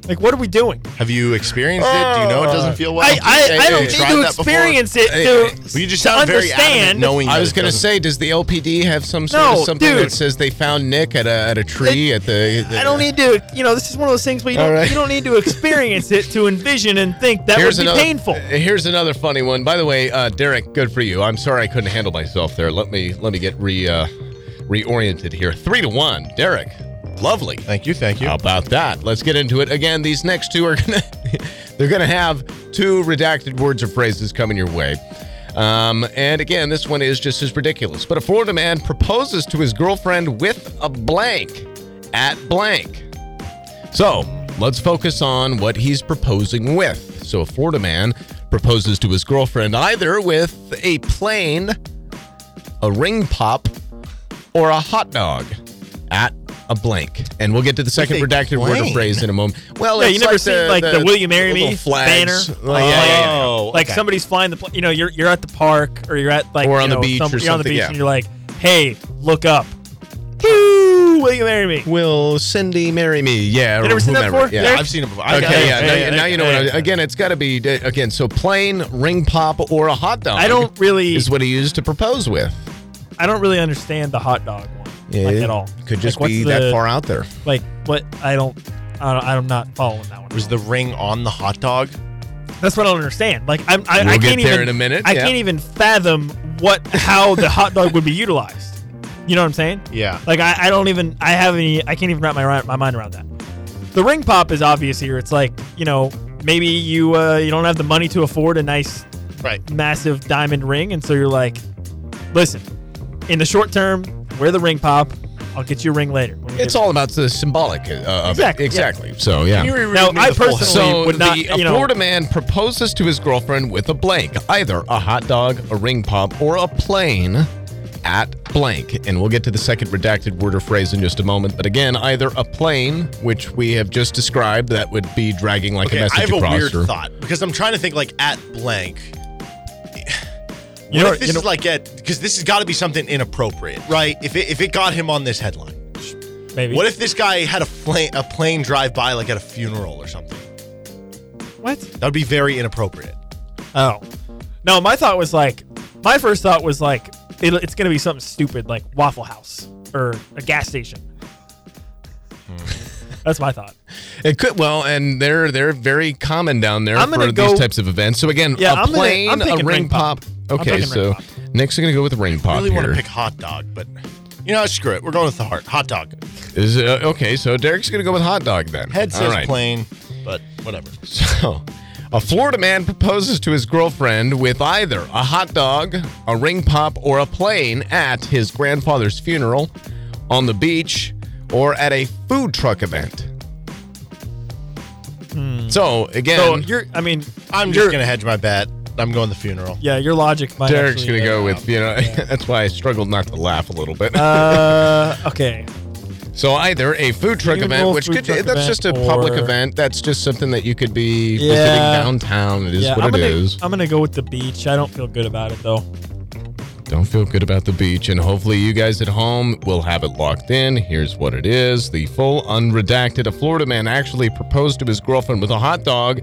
Like what are we doing? Have you experienced it? Do you know it doesn't feel well? I I, I don't need tried to that before? experience it to, hey, Well, you just to sound very adamant understand. knowing I that was it going to doesn't- say, does the LPD have some sort No, of something dude. that says they found Nick at a, at a tree at the, the I don't need to. You know, this is one of those things where you All don't right. you don't need to experience it to envision and think that Here's would be another, painful. Here's another funny one. By the way, uh, Derek, good for you. I'm sorry I couldn't handle myself there. Let me let me get re uh, reoriented here. Three to one, Derek. Lovely. Thank you, thank you. How about that? Let's get into it. Again, these next two are gonna they're gonna have two redacted words or phrases coming your way. Um, and again, this one is just as ridiculous. But a Florida man proposes to his girlfriend with a blank at blank. So let's focus on what he's proposing with. So a Florida man proposes to his girlfriend either with a plane, a ring pop, or a hot dog at a blank. And we'll get to the second a redacted word or phrase in a moment. Well, Yeah, it's you never like seen the, like the, "Will you marry me" flags. banner? Oh, Like, yeah, yeah, yeah, yeah. yeah. Oh, Like okay. somebody's flying the, pl- you know, you're you're at the park or you're at like Or you on the know, beach some- or you're on the something, beach yeah. and you're like, hey, look up. Woo, will you marry me? Will Cindy marry me? Yeah. You or never seen that before? Yeah. Derek? I've seen it before. I- Okay, I- yeah. now, yeah, now you know yeah, what. I, again, it's got to be uh, again. So plain ring pop or a hot dog. I don't really, is what he used to propose with. I don't really understand the hot dog one like at all. Could just Like, be the- that far out there. Like what? I don't. I don't I'm not following that one. Was the ring on the hot dog? That's what I don't understand. Like I'm, I, We'll I get can't there even. in a minute, I yeah. can't even fathom what how the hot dog would be utilized. You know what I'm saying? Yeah. Like I, I don't even. I have any. I can't even wrap my my mind around that. The ring pop is obvious here. It's like you know maybe you uh, you don't have the money to afford a nice Right. massive diamond ring, and so you're like, listen, in the short term, wear the ring pop. I'll get you a ring later. It's all about the symbolic uh, of Exactly, yeah. Exactly. So yeah. Can you reread Now, I personally- So would not, the a you know- Florida man proposes to his girlfriend with a blank, either a hot dog, a ring pop, or a plane at blank. And we'll get to the second redacted word or phrase in just a moment. But again, either a plane, which we have just described, that would be dragging like Okay, a message across. I have a across. weird or- thought because I'm trying to think like at blank. You What know- if this you know- is like at because this has got to be something inappropriate, right? If it, if it got him on this headline, maybe. what if this guy had a plane a plane drive by like at a funeral or something? What? That would be very inappropriate. Oh, no. My thought was like, my first thought was like, it, it's gonna be something stupid like Waffle House or a gas station. Hmm. That's my thought. It could well, and they're they're very common down there I'm for gonna these types of events. So again, Yeah, a I'm gonna- plane, a ring ring pop. pop. I'm Okay, so ring pop. Nick's gonna go with the ring I pop really want here. to pick hot dog, but you know, screw it. We're going with the heart. Hot dog. Is uh, okay, so Derek's gonna go with hot dog then. Head All says right. plane, but whatever. So, a Florida man proposes to his girlfriend with either a hot dog, a ring pop, or a plane at his grandfather's funeral, on the beach, or at a food truck event. So again, So you're. I mean, I'm just gonna hedge my bet. I'm going to the funeral. Yeah, your logic. Might Derek's actually, gonna go uh, with you know. that's why I struggled not to laugh a little bit. Uh, okay. so either a food truck Funeral, event, which could truck that's event, just a public or- event. That's just something that you could be visiting downtown. It is yeah, what I'm it gonna. is. I'm gonna go with the beach. I don't feel good about it though. Don't feel good about the beach, and hopefully you guys at home will have it locked in. Here's what it is: the full unredacted. A Florida man actually proposed to his girlfriend with a hot dog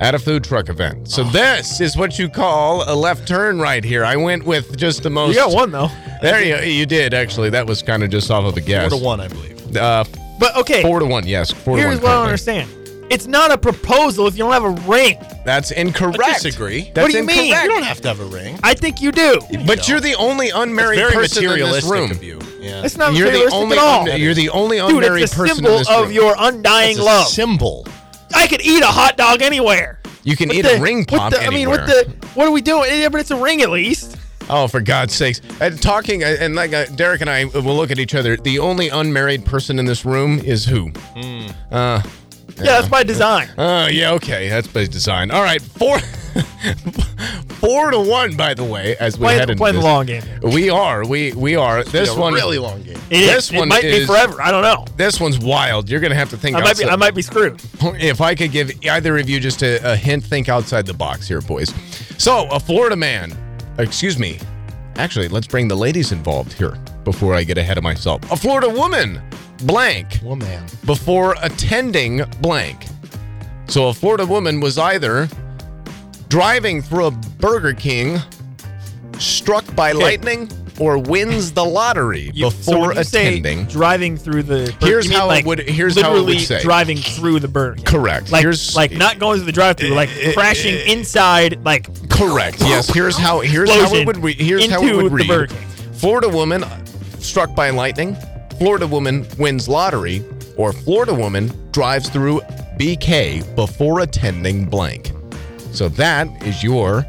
at a food truck event. So this is what you call a left turn right here. I went with just the most. You got one though. There you you did actually. That was kind of just off of a guess. Four to one, I believe. Uh, But okay. four to one. Yes, four Here's to what I one. don't currently. understand. It's not a proposal if you don't have a ring. That's incorrect. I disagree. That's What do you mean? You don't have to have a ring. I think you do. But you're the only unmarried Very person in this materialistic room. of you. Yeah. It's not You're the materialistic only at all. un- you're the only Dude, unmarried it's a person symbol in this of room. your undying It's a love. symbol. I could eat a hot dog anywhere. You can What eat the- a ring what pop the- I mean, anywhere. what the? What are we doing? Yeah, but it's a ring at least. Oh, for God's sakes! And talking, uh, and like uh, Derek and I will look at each other. The only unmarried person in this room is who? Uh, Yeah, that's by design. uh, yeah, okay, that's by design. All right, four, Four to one, by the way, as we Play, head into play the this. long game. We are. We we are. This It's a one really long game. It This is. It one might be forever. I don't know. This one's wild. You're gonna have to think. I might be. I might be screwed. If I could give either of you just a, a hint, think outside the box here, boys. So, a Florida man, excuse me, actually, let's bring the ladies involved here before I get ahead of myself. A Florida woman, blank, Woman. before attending blank. So, a Florida woman was either driving through a Burger King, struck by lightning, or wins the lottery You- so before say attending. driving through the. Bur- Here's how it would- here's how it would say. driving through the Burger King. Correct. Like Here's- like not going through the drive-through, like eh, eh, crashing eh. inside, like Correct. Yes. Here's how. Here's how it would. Re- here's how it into would the read. Burger King. Florida woman struck by lightning. Florida woman wins lottery, or Florida woman drives through BK before attending blank. So that is your.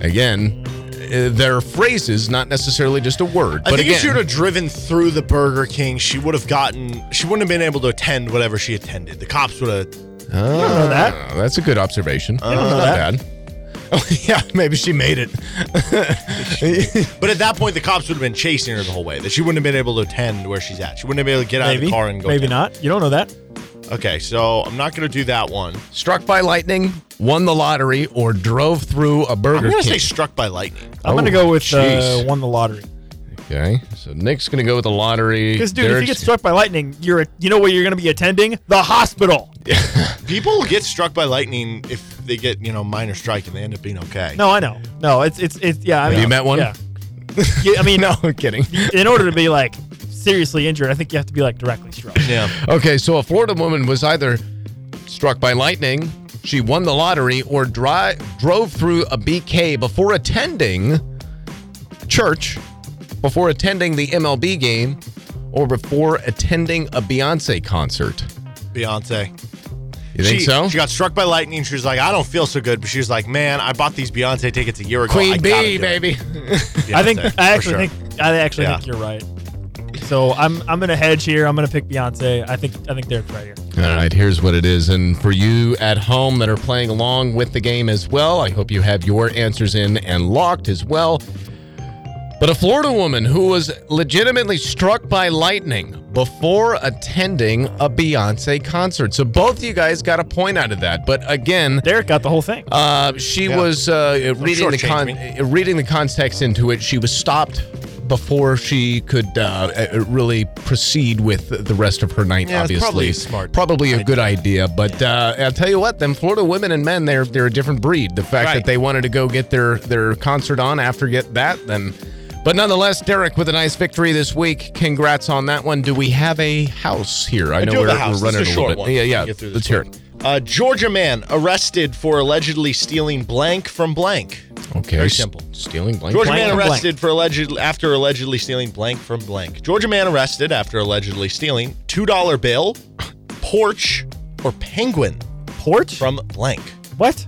Again, uh, they're phrases, not necessarily just a word. I but think again, if she would have driven through the Burger King, she would have gotten. She wouldn't have been able to attend whatever she attended. The cops would have. Oh, know that. That's a good observation. don't know that. bad. Oh, yeah, maybe she made it. But at that point, the cops would have been chasing her the whole way. That she wouldn't have been able to attend where she's at. She wouldn't have been able to get out of the car and go. maybe attend. not. You don't know that. Okay, so I'm not going to do that one. Struck by lightning, won the lottery, or drove through a Burger I'm going to King. say struck by lightning. I'm Oh, gonna go with uh, jeez. won the lottery. Okay, so Nick's gonna go with the lottery. Because dude, if Derek's- you get struck by lightning, you're you know where you're gonna be attending the hospital. People get struck by lightning if they get you know minor strike and they end up being okay. No, I know. No, it's it's it's yeah. I Have mean, you met one? Yeah. Yeah, I mean, no, I'm kidding. in order to be like seriously injured, I think you have to be like directly struck. Yeah. Okay, so a Florida woman was either struck by lightning, she won the lottery, or dri- drove through a BK before attending church, before attending the MLB game, or before attending a Beyonce concert. Beyonce. You think she, so? She got struck by lightning. She was like, I don't feel so good. But she was like, man, I bought these Beyonce tickets a year ago. Queen gotta Bee, baby. I think I actually sure. think I actually Yeah. think you're right. So I'm I'm gonna hedge here. I'm gonna pick Beyonce. I think I think Derek's right here. All right, here's what it is. And for you at home that are playing along with the game as well, I hope you have your answers in and locked as well. But a Florida woman who was legitimately struck by lightning before attending a Beyonce concert. So both of you guys got a point out of that. But again, Derek got the whole thing. uh, she Yeah. was uh, reading the con- reading the context into it. She was stopped before she could uh, uh, really proceed with the rest of her night. Yeah, obviously, probably a smart probably a good idea. But uh, I'll tell you what, them Florida women and men, they're they're a different breed. The fact Right. that they wanted to go get their their concert on after get that, then. But nonetheless, Derek with a nice victory this week. Congrats on that one. Do we have a house here? I, know we're, we're running This is a little short bit. one. Yeah, yeah. Let's hear it. Uh, Georgia man arrested for allegedly stealing blank from blank. Okay. Very simple. Stealing blank. Georgia Blank man from blank. arrested for alleged after allegedly stealing blank from blank. Georgia man arrested after allegedly stealing two dollar bill, porch, or penguin Porch? from blank. what?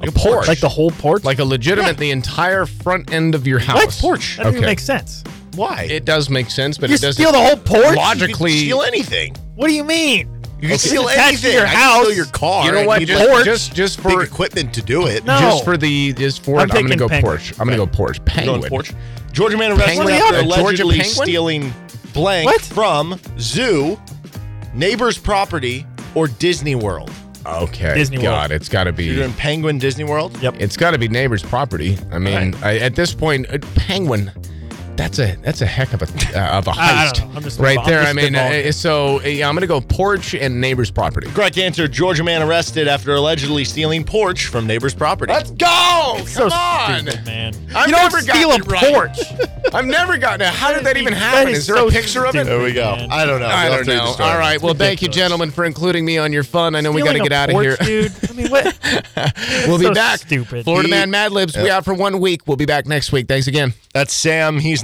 Like a porch. Like the whole porch? like a legitimate the entire front end of your house. what porch? That doesn't Okay. make sense. Why? It does make sense, but You it doesn't steal the whole porch? logically. you steal anything. What do you mean? You can It's steal attached to anything. your I can house. steal your car. You know what? Just, porch? just just big for equipment to do it. No. just for the just for I'm it, I'm gonna go penguin. porch. I'm gonna go porch. Going Penguin. porch. Georgia man arrested Penguin? after allegedly stealing blank What? from zoo, neighbor's property, or Disney World. Okay. Disney World. God, it's got to be. You're be. doing Penguin Disney World. Yep. It's got to be neighbor's property. I mean, I, at this point, uh, penguin. That's a that's a heck of a uh, of a I- I heist don't know. I'm just- right there. I mean, uh, so uh, yeah, I'm gonna go porch and neighbor's property. Correct answer. Georgia man arrested after allegedly stealing porch from neighbor's property. Let's go! so Come on! stupid, man. I've you don't never steal a gotten it right. porch. I've never gotten it. How did that even happen? is Is there so a picture of it? there we go. Man. I don't know. I don't have to read the know. story. All right. Well, thank you, gentlemen, for including me on your fun. I know we got to get a out of here. dude. I mean, what? We'll be so back. stupid. Florida Man Mad Libs. We out for one week. We'll be back next week. Thanks again. That's Sam. He's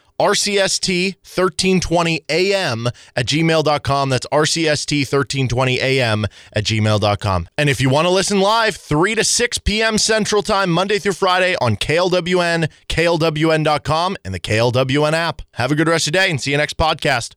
RCST1320AM at gmail.com. That's RCST1320AM at gmail.com. And if you want to listen live, 3 to 6 p.m. Central Time, Monday through Friday on KLWN, KLWN.com, and the KLWN app. Have a good rest of the day and see you next podcast.